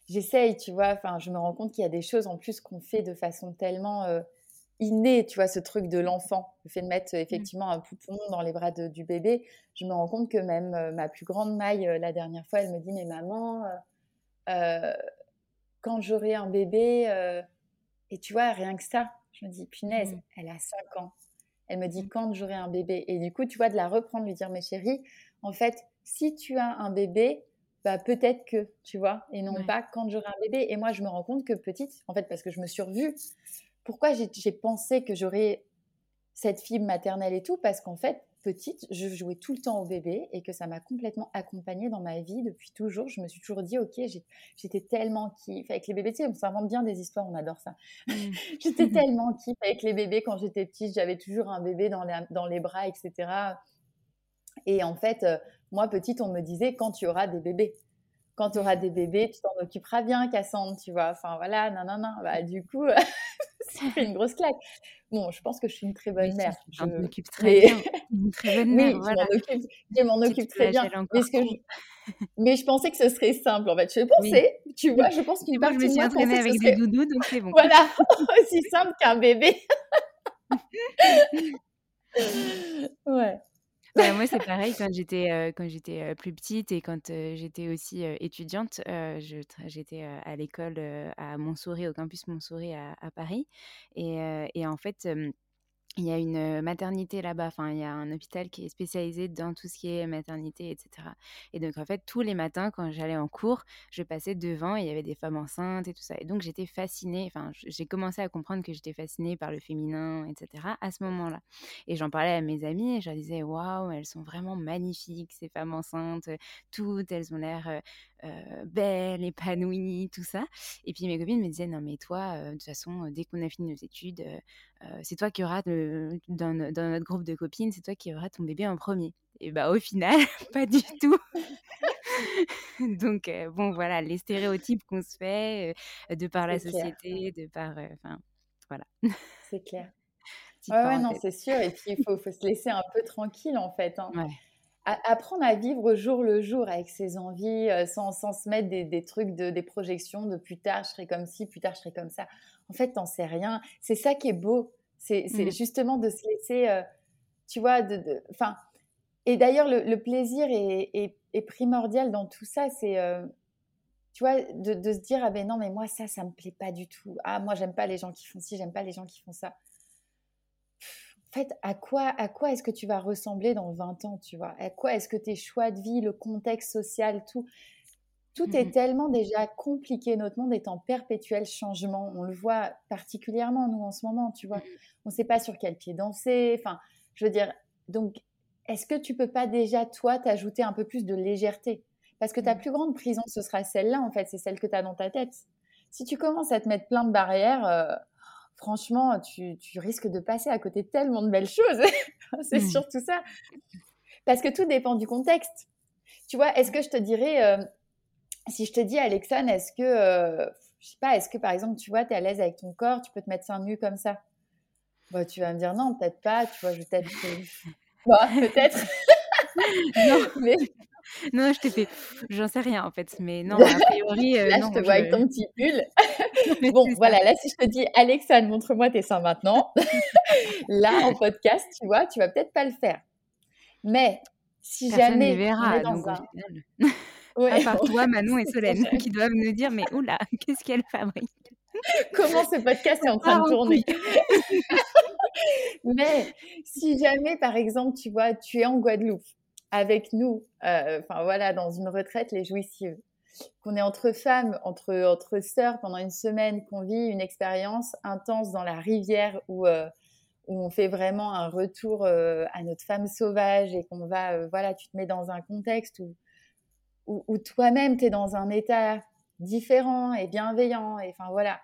j'essaye, tu vois. Enfin, je me rends compte qu'il y a des choses en plus qu'on fait de façon tellement innée, tu vois, ce truc de l'enfant. Le fait de mettre mmh. effectivement un poupon dans les bras du bébé. Je me rends compte que même ma plus grande maille, la dernière fois, elle me dit Mais maman, quand j'aurai un bébé, et tu vois, rien que ça, je me dis Punaise, mmh. elle a 5 ans. Elle me dit mmh. Quand j'aurai un bébé? Et du coup, tu vois, de la reprendre, lui dire Mais chérie, en fait, si tu as un bébé, bah peut-être que, tu vois, et non pas quand j'aurai un bébé. Et moi, je me rends compte que petite, en fait, parce que je me suis revue, pourquoi j'ai pensé que j'aurais cette fibre maternelle et tout? Parce qu'en fait, petite, je jouais tout le temps au bébé et que ça m'a complètement accompagnée dans ma vie depuis toujours. Je me suis toujours dit, ok, j'étais tellement kiff avec les bébés. Tu sais, on s'invente bien des histoires, on adore ça. Mmh. j'étais tellement kiff avec les bébés quand j'étais petite. J'avais toujours un bébé dans les, dans les bras, etc. Et en fait, euh, moi, petite, on me disait quand tu auras des bébés. Quand tu auras des bébés, tu t'en occuperas bien, Cassandre, tu vois. Enfin, voilà, non, non, non. Bah, du coup, ça fait une grosse claque. Bon, je pense que je suis une très bonne mère. Je m'en occupe très bien. Une très bonne mère, je m'en occupe, très bien. Mais, que je... mais, je... pensais que ce serait simple, en fait. Je pensais, tu vois, je pense qu'une partie de moi pensait avec que des doudous, donc c'est bon. Voilà, aussi simple qu'un bébé. ouais. Bah, moi, c'est pareil quand j'étais plus petite et quand j'étais aussi étudiante. j'étais à l'école à Montsouris, au campus Montsouris à, à Paris. Et, et en fait, il y a une maternité là-bas, enfin, il y a un hôpital qui est spécialisé dans tout ce qui est maternité, etc. Et donc, en fait, tous les matins, quand j'allais en cours, je passais devant et il y avait des femmes enceintes et tout ça. Et donc, j'étais fascinée, enfin, j'ai commencé à comprendre que j'étais fascinée par le féminin, etc. à ce moment-là. Et j'en parlais à mes amies et je leur disais, waouh, elles sont vraiment magnifiques, ces femmes enceintes, toutes, elles ont l'air belles, épanouies, tout ça. Et puis, mes copines me disaient, non, mais toi, de toute façon, dès qu'on a fini nos études, c'est toi qui auras, dans, notre groupe de copines, c'est toi qui auras ton bébé en premier. Et bah au final, pas du tout. Donc bon voilà, les stéréotypes qu'on se fait de par la société, de par, enfin voilà. C'est clair. ouais, non, c'est sûr. Et puis il faut, faut, se laisser un peu tranquille en fait. Hein. Apprendre à vivre jour le jour avec ses envies, sans, sans se mettre des, des trucs, de, des projections de plus tard je serai comme ci, plus tard je serai comme ça en fait, t'en sais rien. C'est ça qui est beau. C'est mmh. justement de se laisser, euh, tu vois, de, enfin. et d'ailleurs, le, plaisir est, primordial dans tout ça. C'est, euh, tu vois, de, se dire ah ben non, mais moi ça, ça me plaît pas du tout. Ah moi, j'aime pas les gens qui font ci, j'aime pas les gens qui font ça. En fait, à quoi, à quoi est-ce que tu vas ressembler dans 20 ans, tu vois? À quoi est-ce que tes choix de vie, le contexte social, tout, tout est mmh tellement déjà compliqué. Notre monde est en perpétuel changement. On le voit particulièrement, nous, en ce moment, tu vois? Mmh On ne sait pas sur quel pied danser. Enfin, je veux dire, donc, est-ce que tu peux pas déjà, toi, t'ajouter un peu plus de légèreté? Parce que ta mmh. plus grande prison, ce sera celle-là, en fait. C'est celle que tu as dans ta tête. Si tu commences à te mettre plein de barrières, euh, franchement, tu, risques de passer à côté de tellement de belles choses. C'est surtout ça. Parce que tout dépend du contexte. Tu vois, est-ce que je te dirais... Euh, si je te dis, Alexandre, est-ce que, euh, je sais pas, est-ce que par exemple, tu vois, tu es à l'aise avec ton corps, tu peux te mettre seins nus comme ça? Bah, Tu vas me dire non, peut-être pas, tu vois, je vais peut-être. bah, peut-être. non, mais. Non, je t'ai fait. J'en sais rien en fait, mais non, a priori. Euh, là, je te vois avec ton petit pull. bon, voilà, là, si je te dis, Alexandre, montre-moi tes seins maintenant, là, en podcast, tu vois, tu vas peut-être pas le faire. Mais si jamais. Verra, dans un... À part toi, Manon et Solène, qui doivent nous dire mais oula, qu'est-ce qu'elle fabrique? Comment ce podcast est en train de tourner? Mais si jamais, par exemple, tu vois, tu es en Guadeloupe avec nous, euh, enfin voilà, dans une retraite, les jouissives, qu'on est entre femmes, entre, entre sœurs pendant une semaine, qu'on vit une expérience intense dans la rivière où, euh, où on fait vraiment un retour euh, à notre femme sauvage et qu'on va, voilà, tu te mets dans un contexte où où, toi-même, tu es dans un état différent et bienveillant. Et enfin, voilà.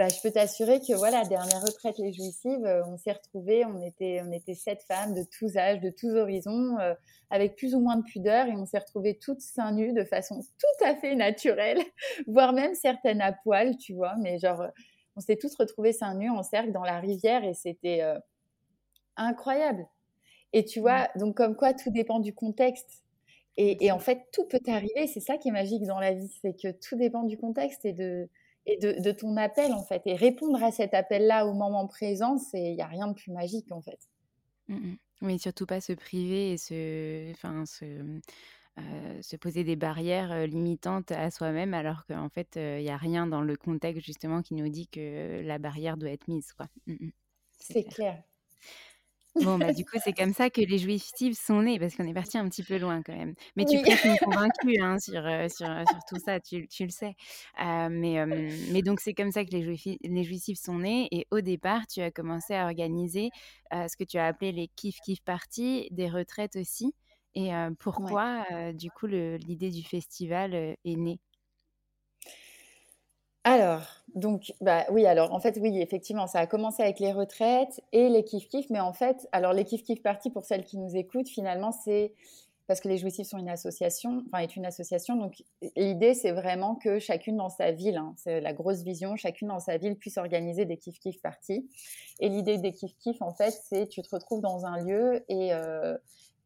Bah, je peux t'assurer que voilà, dernière retraite les jouissives, euh, on s'est retrouvés, on était, on était sept femmes de tous âges, de tous horizons, euh, avec plus ou moins de pudeur, et on s'est retrouvés toutes seins nus de façon tout à fait naturelle, voire même certaines à poil, tu vois, mais genre, on s'est toutes retrouvées seins nus en cercle dans la rivière, et c'était euh, incroyable. Et tu vois, donc comme quoi tout dépend du contexte. Et, en fait, tout peut arriver. C'est ça qui est magique dans la vie, c'est que tout dépend du contexte et de, et de, ton appel, en fait. Et répondre à cet appel-là au moment présent, il n'y a rien de plus magique, en fait. Mmh oui, surtout pas se priver et se, enfin, se, euh, se poser des barrières euh, limitantes à soi-même, alors qu'en fait, il euh, n'y a rien dans le contexte, justement, qui nous dit que la barrière doit être mise. Quoi. Mmh c'est clair. Bon, bah, du coup, c'est comme ça que les jouissives sont nées, parce qu'on est parti un petit peu loin quand même. Mais tu peux être convaincue hein, sur, sur, sur, tout ça, tu, tu le sais. mais, mais donc, c'est comme ça que les, les jouissives sont nées. Et au départ, tu as commencé à organiser ce que tu as appelé les kiff-kiff parties, des retraites aussi. Et pourquoi, du coup, l'idée du festival est née? Alors, donc, bah oui, alors en fait, oui, effectivement, ça a commencé avec les retraites et les kiff-kiff, mais en fait, alors les kiff-kiff parties, pour celles qui nous écoutent, finalement, c'est parce que les jouissifs sont une association, enfin, est une association, donc l'idée, c'est vraiment que chacune dans sa ville, hein, c'est la grosse vision, chacune dans sa ville puisse organiser des kiff-kiff parties. Et l'idée des kiff-kiff, en fait, c'est tu te retrouves dans un lieu et. Euh,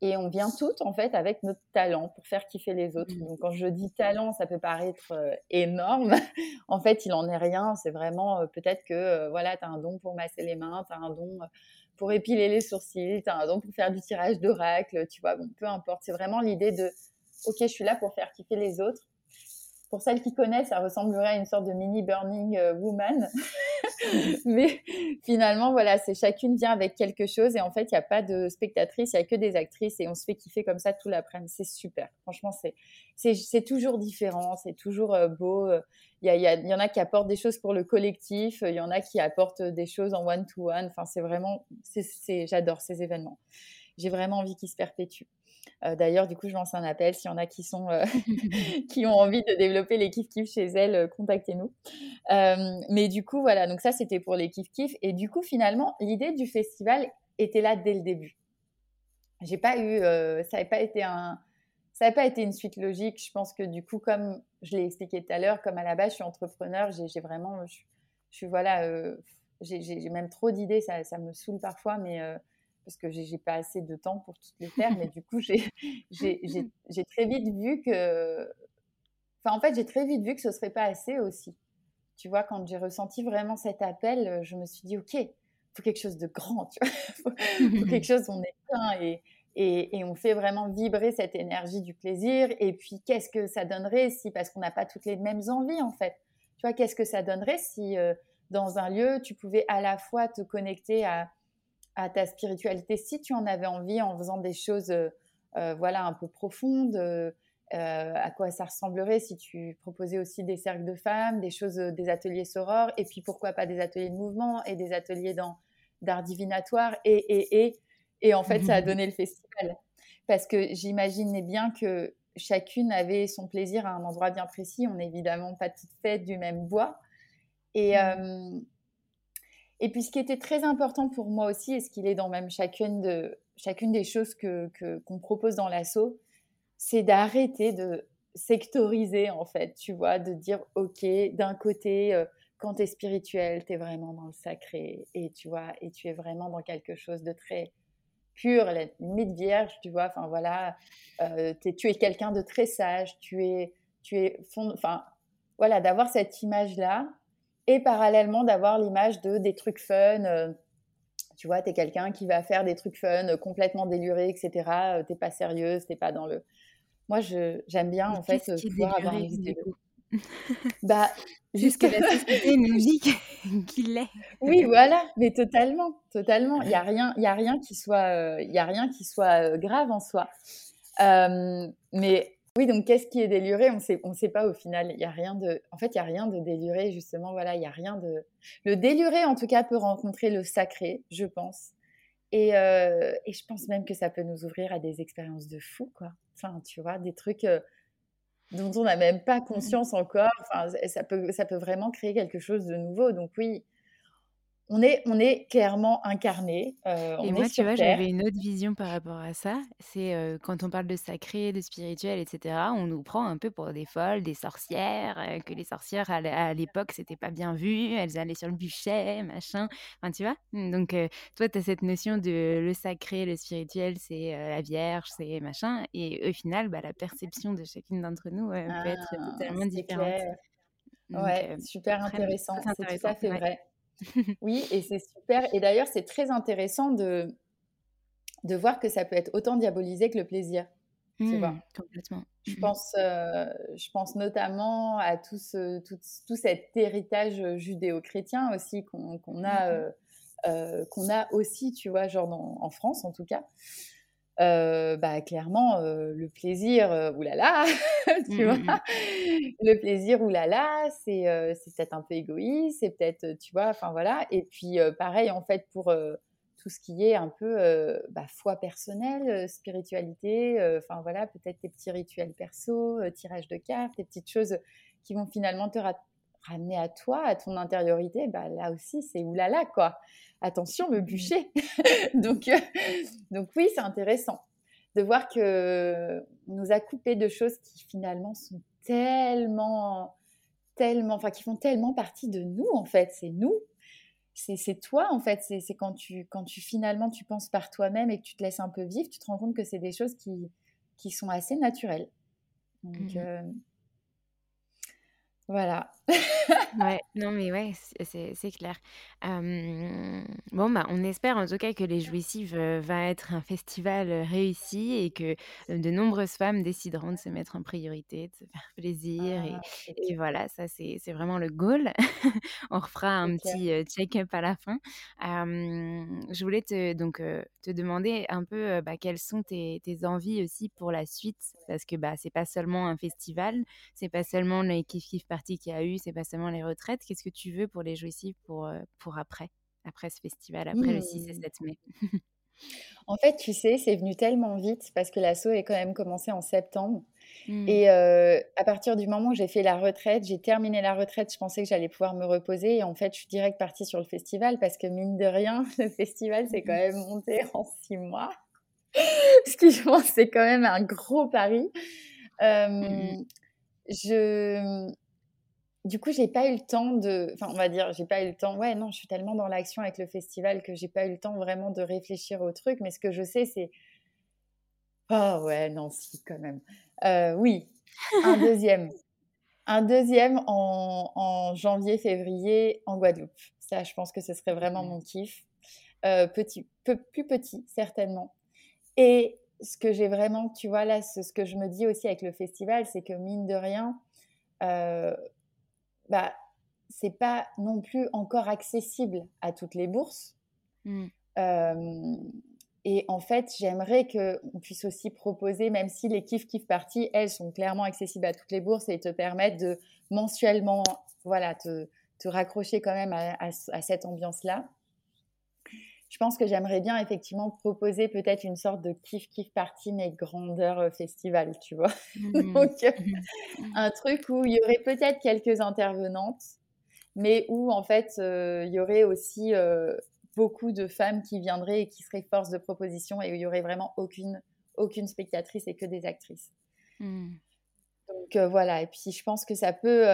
et on vient toutes en fait avec notre talent pour faire kiffer les autres. Mmh. Donc quand je dis talent, ça peut paraître euh, énorme. en fait, il en est rien. C'est vraiment euh, peut-être que euh, voilà, tu as un don pour masser les mains, tu as un don pour épiler les sourcils, tu as un don pour faire du tirage d'oracle, tu vois, bon, peu importe. C'est vraiment l'idée de OK, je suis là pour faire kiffer les autres pour celles qui connaissent, ça ressemblerait à une sorte de mini Burning euh, Woman. Mais finalement, voilà, c'est chacune vient avec quelque chose et en fait, il n'y a pas de spectatrice, il n'y a que des actrices et on se fait kiffer comme ça tout l'après-midi. C'est super. Franchement, c'est toujours différent, c'est toujours euh, beau. Il y, y, en a qui apportent des choses pour le collectif, il y en a qui apportent des choses en one-to-one. Enfin, c'est vraiment, j'adore ces événements. J'ai vraiment envie qu'ils se perpétuent. Euh, d'ailleurs, du coup, je lance un appel. S'il y en a qui, sont, euh, qui ont envie de développer les kiff-kiff chez elles, euh, contactez-nous. mais du coup, voilà, donc ça, c'était pour les kiff-kiff. Et du coup, finalement, l'idée du festival était là dès le début. J'ai pas eu, ça n'avait pas été un, ça n'a pas été une suite logique. Je pense que du coup, comme je l'ai expliqué tout à l'heure, comme à la base, je suis entrepreneur, j'ai vraiment, je, suis voilà, j'ai même trop d'idées, ça, ça, me saoule parfois, mais parce que j'ai pas assez de temps pour toutes les faire, mais du coup, j'ai très vite vu que. Enfin, en fait, j'ai très vite vu que ce serait pas assez aussi. Tu vois, quand j'ai ressenti vraiment cet appel, je me suis dit, OK, faut quelque chose de grand, tu vois. Il faut, quelque chose où on est plein et, et, et, on fait vraiment vibrer cette énergie du plaisir. Et puis, qu'est-ce que ça donnerait si, parce qu'on n'a pas toutes les mêmes envies, en fait. Tu vois, qu'est-ce que ça donnerait si, euh, dans un lieu, tu pouvais à la fois te connecter à à ta spiritualité si tu en avais envie en faisant des choses euh, euh, voilà un peu profondes euh, à quoi ça ressemblerait si tu proposais aussi des cercles de femmes des choses des ateliers sorores et puis pourquoi pas des ateliers de mouvement et des ateliers dans d'art divinatoire et et et et en fait ça a donné le festival parce que j'imaginais bien que chacune avait son plaisir à un endroit bien précis on n'est évidemment pas toutes faites du même bois et, mmh. Et puis, ce qui était très important pour moi aussi, et ce qu'il est dans même chacune, de, chacune des choses qu'on que, qu'on propose dans l'assaut, c'est d'arrêter de sectoriser, en fait, tu vois, de dire, OK, d'un côté, euh, quand tu es spirituel, tu es vraiment dans le sacré, et tu vois, et tu es vraiment dans quelque chose de très pur, la limite vierge, tu vois, enfin voilà, euh, tu es quelqu'un de très sage, tu es, tu es, enfin, voilà, d'avoir cette image-là, et parallèlement d'avoir l'image de des trucs fun. Euh, tu vois, tu es quelqu'un qui va faire des trucs fun, euh, complètement délurés, etc. Euh, t'es pas sérieuse, t'es pas dans le. Moi, j'aime bien en fait pouvoir avoir une idée. bah, jusque la société nous dit qu'il l'est. Oui, voilà, mais totalement, totalement. Il y a rien, il y a rien qui soit, il y a rien qui soit grave en soi. mais oui, donc qu'est-ce qui est déluré? On sait, on sait pas au final. Il y a rien de, en fait, il y a rien de déluré justement. Voilà, il y a rien de. Le déluré, en tout cas, peut rencontrer le sacré, je pense. Et, euh, et je pense même que ça peut nous ouvrir à des expériences de fou, quoi. Enfin, tu vois, des trucs. Euh, dont on n'a même pas conscience encore. Enfin, ça peut, ça peut vraiment créer quelque chose de nouveau. Donc oui, on est, on est clairement incarné. Euh, et moi, tu vois, j'avais une autre vision par rapport à ça. C'est euh, quand on parle de sacré, de spirituel, etc., on nous prend un peu pour des folles, des sorcières, euh, que les sorcières, à l'époque, c'était pas bien vu, elles allaient sur le bûcher, machin. Enfin, tu vois? Donc, toi, tu as cette notion de le sacré, le spirituel, c'est la Vierge, c'est machin. Et au final, bah, la perception de chacune d'entre nous peut être ah, totalement différente. ouais, super intéressant. C'est tout à fait vrai. oui, et c'est super. Et d'ailleurs, c'est très intéressant de, de voir que ça peut être autant diabolisé que le plaisir. tu vois. Mmh, complètement. Je, mmh pense, euh, je pense notamment à tout, ce, tout, tout cet héritage judéo-chrétien aussi qu'on a, mmh euh, euh, qu'on a aussi, tu vois, genre en France en tout cas. Euh, bah, clairement, euh, le plaisir, euh, oulala, tu mmh, vois, mmh, mmh. le plaisir, oulala, c'est c'est peut-être un peu égoïste, c'est peut-être, tu vois, enfin voilà. Et puis, pareil, en fait, pour tout ce qui est un peu bah, foi personnelle, spiritualité, enfin voilà, peut-être tes petits rituels perso, tirage de cartes, des petites choses qui vont finalement te ramener à toi, à ton intériorité, bah, là aussi, c'est oulala, quoi attention, le bûcher. donc, euh, donc oui, c'est intéressant de voir que nous a coupé de choses qui finalement sont tellement, tellement, enfin qui font tellement partie de nous en fait. C'est nous, c'est toi en fait. C'est quand tu, quand tu finalement tu penses par toi-même et que tu te laisses un peu vivre, tu te rends compte que c'est des choses qui, qui sont assez naturelles. Donc, mmh euh, voilà. ouais, non mais ouais, c'est clair. bon, bah, on espère en tout cas que Les Jouissives va être un festival réussi et que de nombreuses femmes décideront de se mettre en priorité, de se faire plaisir. et, ah, voilà, ça c'est vraiment le goal. on refera un petit check-up à la fin. je voulais te, donc, te demander un peu bah, quelles sont tes, tes, envies aussi pour la suite, parce que bah, c'est pas seulement un festival, c'est pas seulement les kiff kiff party qu'il y a eu, c'est pas seulement les retraite, qu'est-ce que tu veux pour les jouissifs pour, euh, pour après, après ce festival, après le 6 et 7 mmh. mai? En fait, tu sais, c'est venu tellement vite parce que l'assaut est quand même commencé en septembre. Mmh. Et euh, à partir du moment où j'ai fait la retraite, j'ai terminé la retraite, je pensais que j'allais pouvoir me reposer. Et en fait, je suis direct partie sur le festival parce que mine de rien, le festival, c'est quand mmh. même monté en six mois. Ce qui, je pense, c'est quand même un gros pari. Je du coup, j'ai pas eu le temps de. Enfin, on va dire, j'ai pas eu le temps. Ouais, non, je suis tellement dans l'action avec le festival que j'ai pas eu le temps vraiment de réfléchir au truc. Mais ce que je sais, c'est. Oh, ouais, non, si, quand même. Euh, oui, un deuxième. un deuxième en, janvier, février en Guadeloupe. Ça, je pense que ce serait vraiment mon kiff. Euh, petit, peu, plus petit, certainement. Et ce que j'ai vraiment, tu vois, là, ce, que je me dis aussi avec le festival, c'est que mine de rien, euh, bah, c'est pas non plus encore accessible à toutes les bourses. Mmh. et en fait, j'aimerais qu'on puisse aussi proposer, même si les kiff kiff parties, elles sont clairement accessibles à toutes les bourses et te permettent de mensuellement, voilà, te, te raccrocher quand même à, cette ambiance-là. Je pense que j'aimerais bien effectivement proposer peut-être une sorte de kiff kiff party mais grandeur euh, festival, tu vois. Mmh. Donc euh, mmh. un truc où il y aurait peut-être quelques intervenantes, mais où en fait euh, il y aurait aussi beaucoup de femmes qui viendraient et qui seraient force de proposition et où il y aurait vraiment aucune aucune spectatrice et que des actrices. Mmh. Donc voilà, et puis je pense que ça peut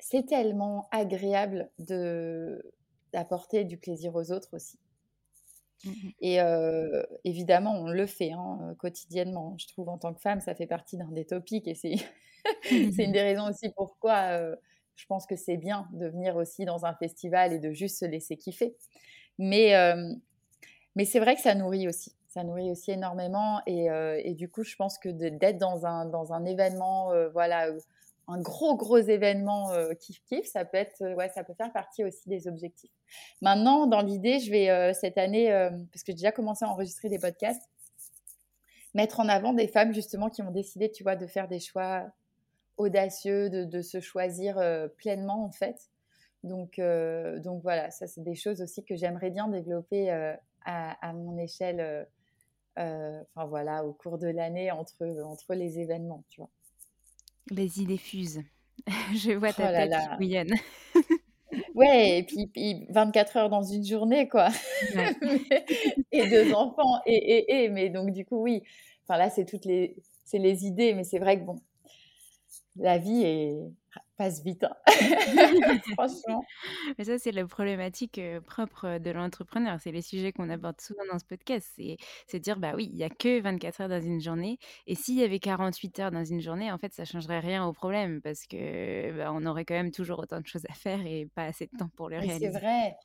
c'est tellement agréable de d'apporter du plaisir aux autres aussi. Mmh et évidemment, on le fait hein, quotidiennement. Je trouve en tant que femme, ça fait partie d'un des topics et c'est une des raisons aussi pourquoi je pense que c'est bien de venir aussi dans un festival et de juste se laisser kiffer. Mais, mais c'est vrai que ça nourrit aussi. Ça nourrit aussi énormément et, et du coup, je pense que d'être dans un, dans un événement voilà, un gros gros événement euh, kiff kiff, ça peut être euh, ouais, ça peut faire partie aussi des objectifs. Maintenant, dans l'idée, je vais euh, cette année parce que j'ai déjà commencé à enregistrer des podcasts, mettre en avant des femmes justement qui ont décidé, tu vois, de faire des choix audacieux, de, se choisir pleinement en fait. Donc donc voilà, ça c'est des choses aussi que j'aimerais bien développer à, à, mon échelle. Enfin voilà, au cours de l'année entre entre les événements, tu vois. Les idées fusent. Je vois ta oh tête qui bouillonne. Ouais, et puis, 24 heures dans une journée, quoi. et deux enfants, et, et, et. Mais donc, du coup, oui. Enfin, là, c'est toutes les, c'est les idées, mais c'est vrai que, bon, la vie est, passe vite, hein. franchement. Mais ça, c'est la problématique propre de l'entrepreneur. C'est les sujets qu'on aborde souvent dans ce podcast. C'est dire, bah oui, il n'y a que 24 heures dans une journée. Et s'il y avait 48 heures dans une journée, en fait, ça ne changerait rien au problème parce que bah, on aurait quand même toujours autant de choses à faire et pas assez de temps pour le réaliser. C'est vrai.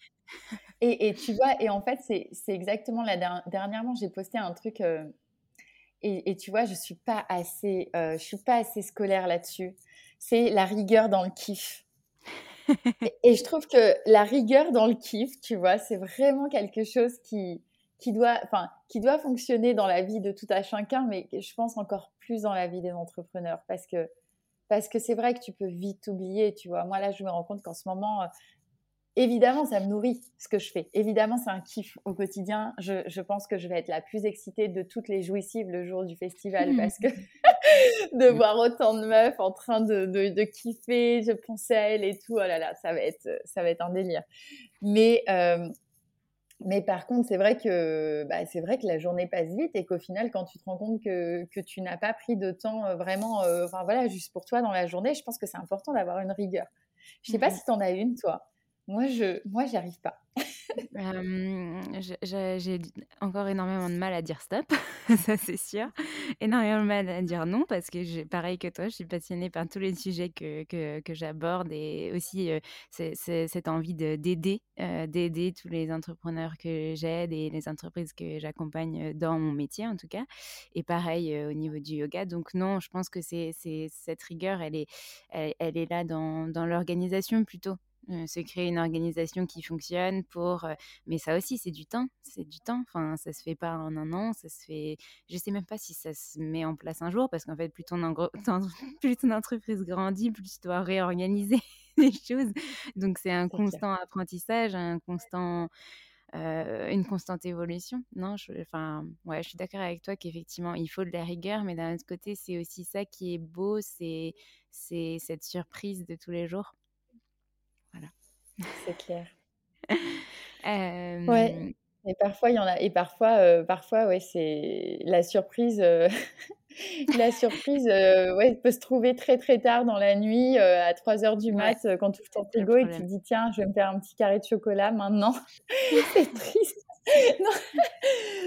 Et, et, tu vois, et en fait, c'est exactement la dernièrement, j'ai posté un truc. et, et, tu vois, je suis pas assez, je suis pas assez scolaire là-dessus c'est la rigueur dans le kiff. et, je trouve que la rigueur dans le kiff, tu vois, c'est vraiment quelque chose qui, qui, doit, qui doit fonctionner dans la vie de tout à chacun, mais je pense encore plus dans la vie des entrepreneurs parce que parce que c'est vrai que tu peux vite oublier, tu vois. Moi, là, je me rends compte qu'en ce moment, évidemment, ça me nourrit ce que je fais. Évidemment, c'est un kiff au quotidien. Je, pense que je vais être la plus excitée de toutes les jouissives le jour du festival parce que de voir autant de meufs en train de, de, kiffer, je pensais à elles et tout, oh là là, ça va être, ça va être un délire. Mais, euh, mais par contre, c'est vrai que bah, c'est vrai que la journée passe vite et qu'au final, quand tu te rends compte que, que tu n'as pas pris de temps euh, vraiment, euh, enfin voilà, juste pour toi dans la journée, je pense que c'est important d'avoir une rigueur. Je sais pas si tu en as une, toi. Moi, je, moi, j'y arrive pas. j'ai encore énormément de mal à dire stop, ça c'est sûr. Énormément de mal à dire non parce que pareil que toi, je suis passionnée par tous les sujets que, que, j'aborde et aussi cette envie d'aider, d'aider tous les entrepreneurs que j'aide et les entreprises que j'accompagne dans mon métier en tout cas. Et pareil au niveau du yoga. Donc non, je pense que c'est, cette rigueur, elle est, elle est là dans l'organisation plutôt se créer une organisation qui fonctionne pour mais ça aussi c'est du temps c'est du temps enfin ça se fait pas en un an ça se fait je sais même pas si ça se met en place un jour parce qu'en fait plus ton, plus ton entreprise grandit plus tu dois réorganiser les choses donc c'est un constant apprentissage un constant une constante évolution. Non, je, enfin, ouais, je suis d'accord avec toi qu'effectivement, il faut de la rigueur, mais d'un autre côté, c'est aussi ça qui est beau, c'est, c'est cette surprise de tous les jours. C'est clair. Ouais. Et parfois, il y en a. Et parfois, parfois ouais, c'est la surprise. la surprise ouais, peut se trouver très très tard dans la nuit, à 3 heures du mat, quand tu ouvres ton frigo et que tu te dis tiens, je vais me faire un petit carré de chocolat maintenant. c'est triste.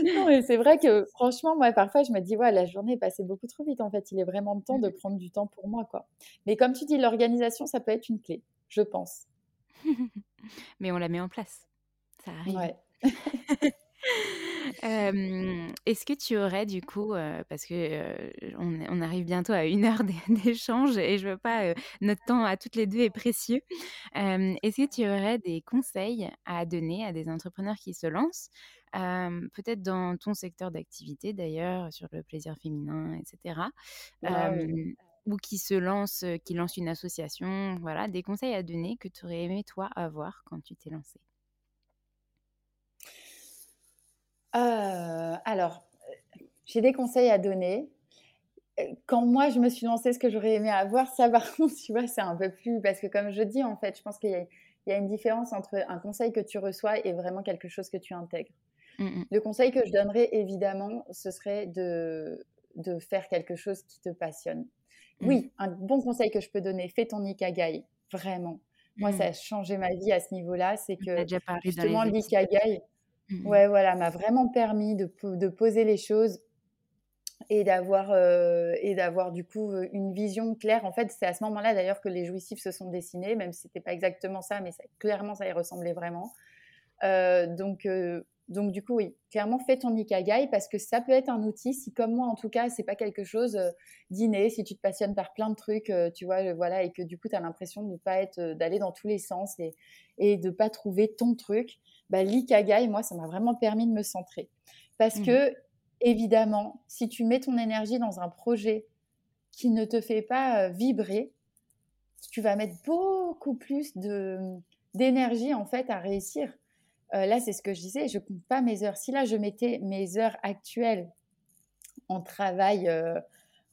non, mais c'est vrai que franchement, moi, parfois, je me dis, ouais, la journée est passée beaucoup trop vite. En fait, il est vraiment le temps de prendre du temps pour moi, quoi. Mais comme tu dis, l'organisation, ça peut être une clé, je pense. Mais on la met en place. Ça arrive. Est-ce que tu aurais du coup, parce que on, arrive bientôt à une heure d'échange et je veux pas, notre temps à toutes les deux est précieux. Est-ce que tu aurais des conseils à donner à des entrepreneurs qui se lancent, peut-être dans ton secteur d'activité d'ailleurs, sur le plaisir féminin, etc ou qui se lance, qui lance une association, voilà, des conseils à donner que tu aurais aimé toi avoir quand tu t'es lancé Alors, j'ai des conseils à donner. Quand moi je me suis lancée, ce que j'aurais aimé avoir, ça par contre, tu vois, c'est un peu plus parce que comme je dis, en fait, je pense qu'il y, a une différence entre un conseil que tu reçois et vraiment quelque chose que tu intègres. Mmh Le conseil que je donnerais, évidemment, ce serait de, de faire quelque chose qui te passionne. Mmh. Oui, un bon conseil que je peux donner, fais ton Ikagai, vraiment. Moi, ça mmh. a changé ma vie à ce niveau-là. C'est que justement, l'Ikagai, mmh. ouais, voilà, m'a vraiment permis de, de, poser les choses et d'avoir euh, et d'avoir du coup euh, une vision claire. En fait, c'est à ce moment-là d'ailleurs que les jouissifs se sont dessinés, même si c'était pas exactement ça, mais clairement ça y ressemblait vraiment. Euh, donc donc du coup, oui, clairement, fais ton Ikagai parce que ça peut être un outil. Si comme moi, en tout cas, c'est pas quelque chose euh, d'inné, si tu te passionnes par plein de trucs, euh, tu vois, voilà, et que du coup, tu as l'impression de pas être, euh, d'aller dans tous les sens et, et de pas trouver ton truc, bah, l'Ikagai, moi, ça m'a vraiment permis de me centrer. Parce mmh. que, évidemment, si tu mets ton énergie dans un projet qui ne te fait pas vibrer, tu vas mettre beaucoup plus de d'énergie en fait à réussir. Euh, là, c'est ce que je disais, je compte pas mes heures. Si là, je mettais mes heures actuelles en travail, euh,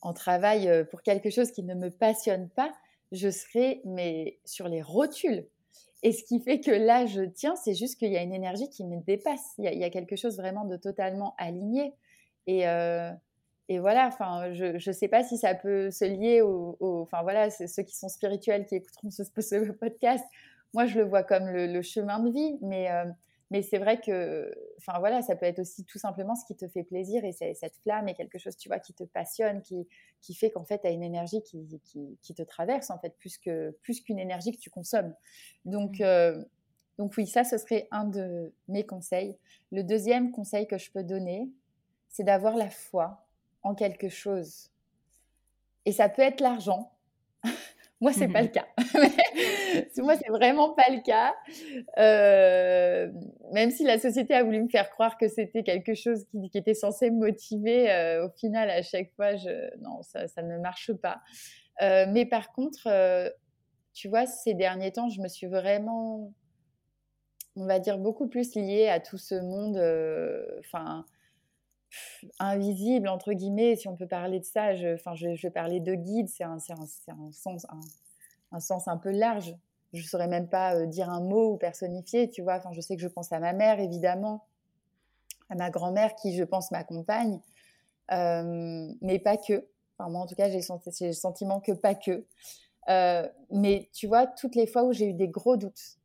en travail pour quelque chose qui ne me passionne pas, je serai mais sur les rotules. Et ce qui fait que là, je tiens, c'est juste qu'il y a une énergie qui me dépasse. Il y a, quelque chose vraiment de totalement aligné. Et, et voilà, je ne sais pas si ça peut se lier aux, enfin voilà, ceux qui sont spirituels qui écouteront ce, podcast. Moi, je le vois comme le, chemin de vie, mais mais c'est vrai que, enfin voilà, ça peut être aussi tout simplement ce qui te fait plaisir et cette flamme est quelque chose, tu vois, qui te passionne, qui, qui fait qu'en fait, tu as une énergie qui, qui, te traverse, en fait, plus que plus qu'une énergie que tu consommes. Donc, mmh. euh, donc oui, ça, ce serait un de mes conseils. Le deuxième conseil que je peux donner, c'est d'avoir la foi en quelque chose. Et ça peut être l'argent. Moi, c'est pas le cas. Moi, c'est vraiment pas le cas. Euh, même si la société a voulu me faire croire que c'était quelque chose qui, était censé me motiver, euh, au final, à chaque fois, je... non, ça, ça ne marche pas. Euh, mais par contre, tu vois, ces derniers temps, je me suis vraiment, on va dire, beaucoup plus liée à tout ce monde, enfin, invisible, entre guillemets, si on peut parler de ça. Je, enfin, je, vais parler de guide, c'est un, un, un, sens, un sens un peu large. Je ne saurais même pas euh, dire un mot ou personnifier, tu vois. Enfin, je sais que je pense à ma mère, évidemment, à ma grand-mère qui, je pense, m'accompagne, euh, mais pas que. Enfin, moi, en tout cas, j'ai le sentiment que pas que. Euh, mais tu vois, toutes les fois où j'ai eu des gros doutes,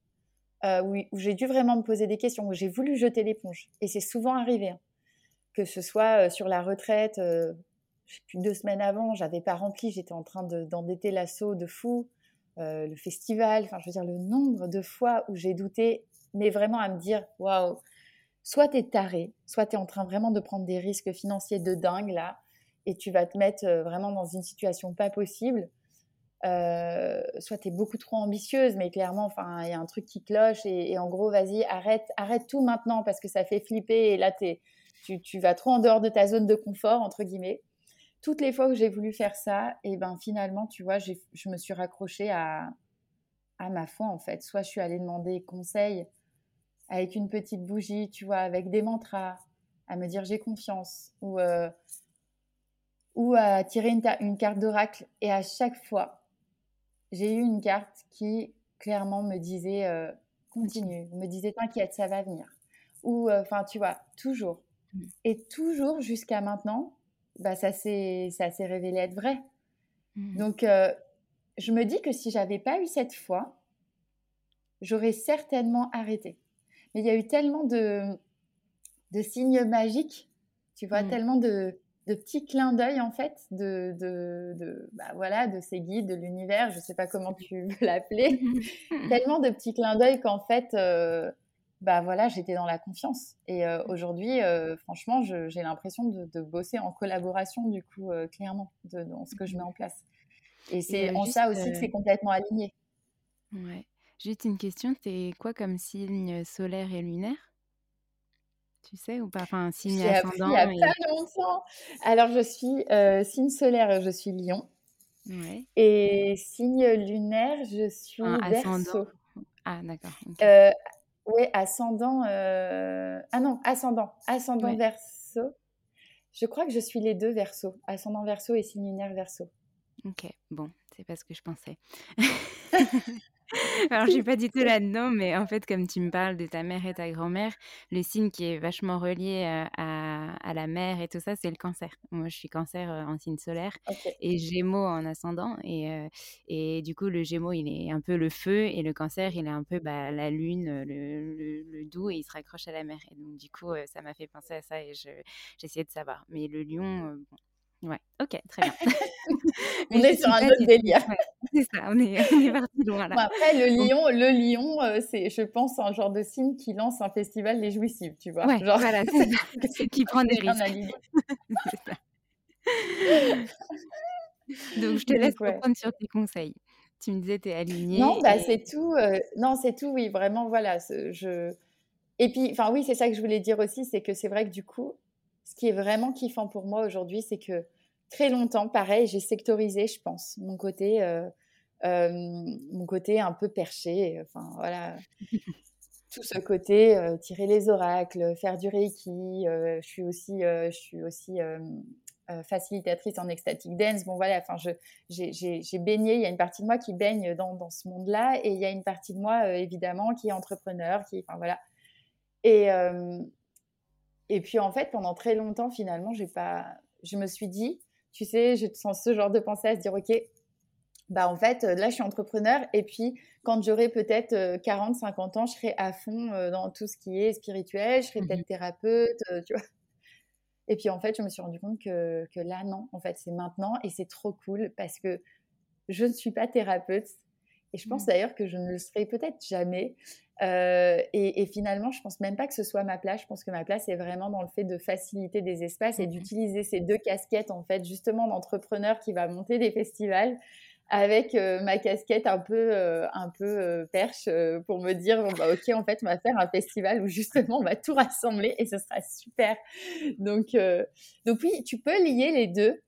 où, j'ai dû vraiment me poser des questions, où j'ai voulu jeter l'éponge, et c'est souvent arrivé, hein, que ce soit sur la retraite, plus, deux semaines avant, j'avais pas rempli, j'étais en train d'endetter l'assaut de fou. Euh, le festival, enfin, je veux dire, le nombre de fois où j'ai douté, mais vraiment à me dire, waouh, soit tu es taré, soit tu es en train vraiment de prendre des risques financiers de dingue là, et tu vas te mettre euh, vraiment dans une situation pas possible. Euh, soit tu es beaucoup trop ambitieuse, mais clairement, enfin, il y a un truc qui cloche, et, en gros, vas-y, arrête, arrête tout maintenant parce que ça fait flipper, et là, tu, tu vas trop en dehors de ta zone de confort, entre guillemets toutes les fois où j'ai voulu faire ça, et ben finalement, tu vois, je me suis raccrochée à, à ma foi en fait. Soit je suis allée demander conseil avec une petite bougie, tu vois, avec des mantras, à me dire j'ai confiance, ou, euh, ou à tirer une, une carte d'oracle. Et à chaque fois, j'ai eu une carte qui clairement me disait euh, continue, me disait t'inquiète, ça va venir. Ou euh, enfin, tu vois, toujours. Mmh. Et toujours jusqu'à maintenant, bah, ça s'est révélé être vrai. Mmh. Donc, euh, je me dis que si j'avais pas eu cette foi, j'aurais certainement arrêté. Mais il y a eu tellement de, de signes magiques, tu vois, mmh. tellement de, de, petits clins d'œil en fait, de, de, bah, voilà, de ces guides, de l'univers, je ne sais pas comment tu veux l'appeler, tellement de petits clins d'œil qu'en fait, euh, bah voilà, j'étais dans la confiance. Et euh, mmh. aujourd'hui, euh, franchement, j'ai l'impression de, bosser en collaboration, du coup, euh, clairement, dans ce que je mets en place. Et c'est en ça aussi que c'est complètement aligné. Ouais. Juste une question, c'est quoi comme signe solaire et lunaire? Tu sais ou pas? Enfin, signe ascendant. Il y a pas longtemps. Alors, je suis signe solaire, je suis lion. Ouais. Et signe lunaire, je suis verso. Ah, d'accord. Oui, ascendant. Euh, ah non, ascendant. Ascendant verso. Je crois que je suis les deux verso. Ascendant verso et signe lunaire verso. Ok, bon, c'est pas ce que je pensais. Alors, je suis pas du tout là-dedans, mais en fait, comme tu me parles de ta mère et ta grand-mère, le signe qui est vachement relié à, à, la mère et tout ça, c'est le cancer. Moi, je suis cancer en signe solaire et gémeaux en ascendant. Et, et du coup, le gémeaux, il est un peu le feu et le cancer, il est un peu bah, la lune, le, le, doux et il se raccroche à la mer. Et donc, du coup, ça m'a fait penser à ça et j'essayais de savoir. Mais le lion, bon, Ouais, ok, très bien. on est sur un autre délire. c'est ça, on est, on est parti loin là. après, le lion, le lion euh, c'est, je pense, un genre de signe qui lance un festival des jouissives, tu vois. Ouais, genre... voilà, c'est qui prend des risques. Donc, je te laisse reprendre sur tes conseils. Tu me disais, tu es alignée. Non, bah, c'est tout. Euh, non, c'est tout, oui, vraiment, voilà. Je... Et puis, enfin, oui, c'est ça que je voulais dire aussi, c'est que c'est vrai que du coup, ce qui est vraiment kiffant pour moi aujourd'hui, c'est que très longtemps, pareil, j'ai sectorisé, je pense, mon côté, euh, euh, mon côté un peu perché. Enfin, voilà. Tout ce côté, euh, tirer les oracles, faire du reiki. je suis aussi, je suis aussi facilitatrice en ecstatic dance. Bon, voilà, enfin, j'ai baigné. Il y a une partie de moi qui baigne dans, dans ce monde-là, et il y a une partie de moi, évidemment, qui est entrepreneur, qui, enfin, voilà. Et, et puis, en fait, pendant très longtemps, finalement, j'ai pas, je me suis dit, tu sais, je sens ce genre de pensée à se dire, OK, bah en fait, là, je suis entrepreneur. Et puis, quand j'aurai peut-être 40, 50 ans, je serai à fond dans tout ce qui est spirituel. Je serai peut-être mmh thérapeute, tu vois. Et puis, en fait, je me suis rendu compte que, que là, non, en fait, c'est maintenant. Et c'est trop cool parce que je ne suis pas thérapeute. Et je pense mmh. d'ailleurs que je ne le serai peut-être jamais. Euh, et, finalement, je pense même pas que ce soit ma place. Je pense que ma place est vraiment dans le fait de faciliter des espaces et mmh d'utiliser ces deux casquettes, en fait, justement d'entrepreneur qui va monter des festivals avec euh, ma casquette un peu, euh, un peu perche pour me dire bah, ok en fait on va faire un festival où justement on va tout rassembler et ce sera super. Donc donc oui tu peux lier les deux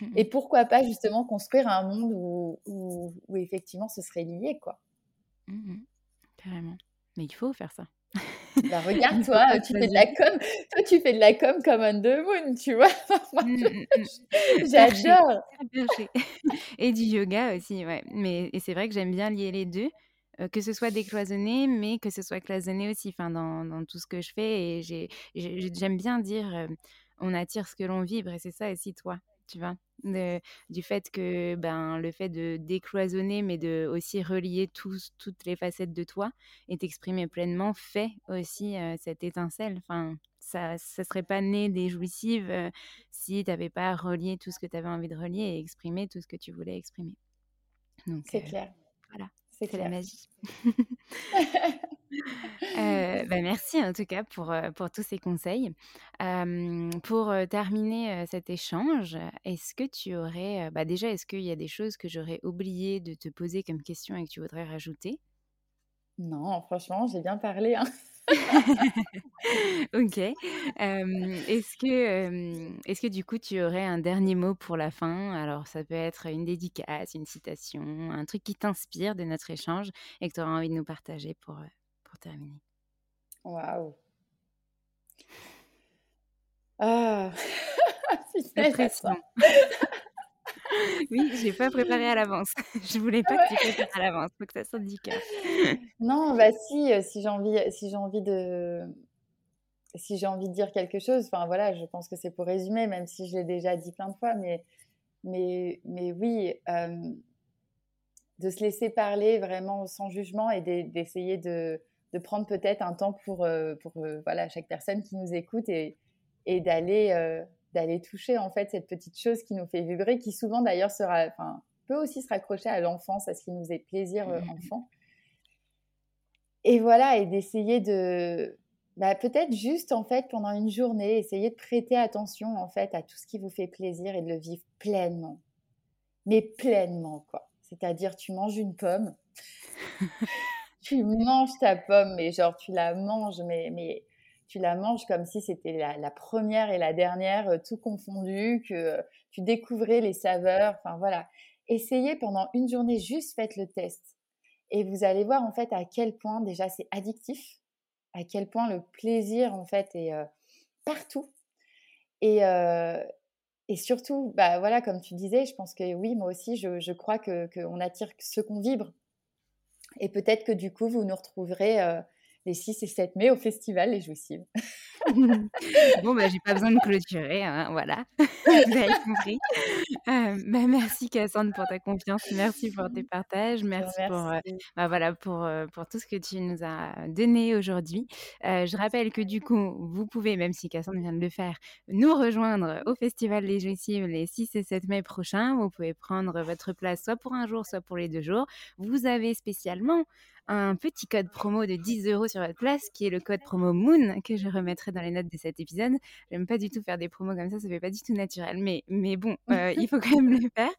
mmh et pourquoi pas justement construire un monde où, où, effectivement ce serait lié quoi Carrément. Mais il faut faire ça. Bah, regarde, toi, tu fais de la com. Toi, tu fais de la com comme un the moon, tu vois. Mmh, mmh, mmh. J'adore. Et du yoga aussi, ouais. Mais et c'est vrai que j'aime bien lier les deux, que ce soit décloisonné, mais que ce soit cloisonné aussi. Enfin, dans, dans tout ce que je fais, et j'aime bien dire, on attire ce que l'on vibre, et c'est ça aussi toi tu vois? Du fait que ben le fait de décloisonner mais de aussi relier tous, toutes les facettes de toi et t'exprimer pleinement fait aussi cette étincelle. Enfin ça ça serait pas né des jouissives si tu n'avais pas relié tout ce que tu avais envie de relier et exprimer tout ce que tu voulais exprimer. C'est clair. voilà c'est la magie Euh, bah, merci en tout cas pour, euh, pour tous ces conseils. pour terminer cet échange, est-ce que tu aurais, bah, déjà, est-ce qu'il y a des choses que j'aurais oublié de te poser comme question et que tu voudrais rajouter? Non, franchement, j'ai bien parlé. Hein. ok. est-ce que, est-ce que du coup, tu aurais un dernier mot pour la fin? Alors, ça peut être une dédicace, une citation, un truc qui t'inspire de notre échange et que tu auras envie de nous partager pour, pour terminer. Waouh. Ah, pression. oui, j'ai pas préparé à l'avance. Je voulais pas que tu prépares à l'avance, faut que ça sorte du cœur. non, bah si, euh, si j'ai envie, si j'ai envie de, si j'ai envie de dire quelque chose, enfin voilà, je pense que c'est pour résumer, même si je l'ai déjà dit plein de fois, mais, mais, mais oui, euh, de se laisser parler vraiment sans jugement et d'essayer de, de prendre peut-être un temps pour, euh, pour euh, voilà, chaque personne qui nous écoute et, et d'aller euh, d'aller toucher en fait cette petite chose qui nous fait vibrer, qui souvent d'ailleurs sera, enfin, peut aussi se raccrocher à l'enfance, à ce qui nous est plaisir mmh. enfant. Et voilà, et d'essayer de, bah, peut-être juste en fait pendant une journée, essayer de prêter attention en fait à tout ce qui vous fait plaisir et de le vivre pleinement, mais pleinement quoi. C'est-à-dire, tu manges une pomme. tu manges ta pomme, mais genre tu la manges, mais, mais tu la manges comme si c'était la, première et la dernière, euh, tout confondu, que euh, tu découvrais les saveurs. Enfin voilà. Essayez pendant une journée, juste faites le test. Et vous allez voir en fait à quel point déjà c'est addictif, à quel point le plaisir en fait est euh, partout. Et, et surtout, bah voilà, comme tu disais, je pense que oui, moi aussi, je, je crois qu'on que attire ce qu'on vibre. Et peut-être que du coup, vous nous retrouverez euh, les 6 et 7 mai au festival Les Jouissives. bon, bah, j'ai pas besoin de clôturer, hein, voilà. Vous avez compris. Euh, bah, merci Cassandre pour ta confiance, merci pour tes partages, merci, pour, euh, bah, voilà, pour, euh, pour tout ce que tu nous as donné aujourd'hui. je rappelle que du coup, vous pouvez, même si Cassandre vient de le faire, nous rejoindre au Festival Les Jouissives les 6 et 7 mai prochains. Vous pouvez prendre votre place soit pour un jour, soit pour les deux jours. Vous avez spécialement un petit code promo de 10 euros sur votre place, qui est le code promo Moon, que je remettrai dans les notes de cet épisode. J'aime pas du tout faire des promos comme ça, ça fait pas du tout naturel, mais, mais bon, euh, il faut quand même le faire.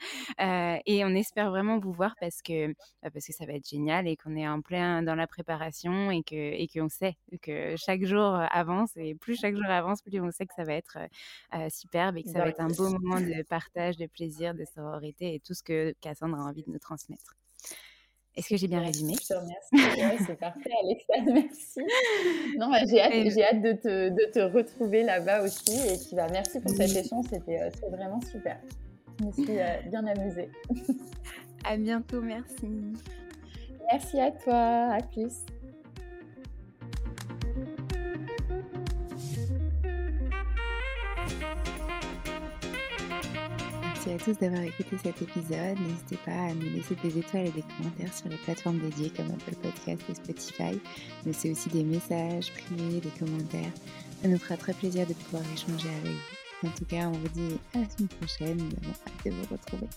Euh, et on espère vraiment vous voir parce que, bah, parce que ça va être génial et qu'on est en plein dans la préparation et qu'on et qu'on sait que chaque jour avance et plus chaque jour avance, plus on sait que ça va être euh, superbe et que ça va être un beau moment de partage, de plaisir, de sororité et tout ce que Cassandre a envie de nous transmettre. Est-ce que j'ai bien résumé? Je te remercie. c'est parfait, Alexa. Merci. Non, bah, j'ai hâte, hâte de, te, de, te, retrouver là-bas aussi. Et puis, bah, merci pour cette échange. C'était vraiment super. Je me suis bien amusée. à bientôt. Merci. Merci à toi. À plus. À tous d'avoir écouté cet épisode. N'hésitez pas à nous laisser des étoiles et des commentaires sur les plateformes dédiées comme Apple Podcast et Spotify, mais c'est aussi des messages privés, des commentaires. Ça nous fera très plaisir de pouvoir échanger avec vous. En tout cas, on vous dit à la semaine prochaine. Nous avons hâte de vous retrouver.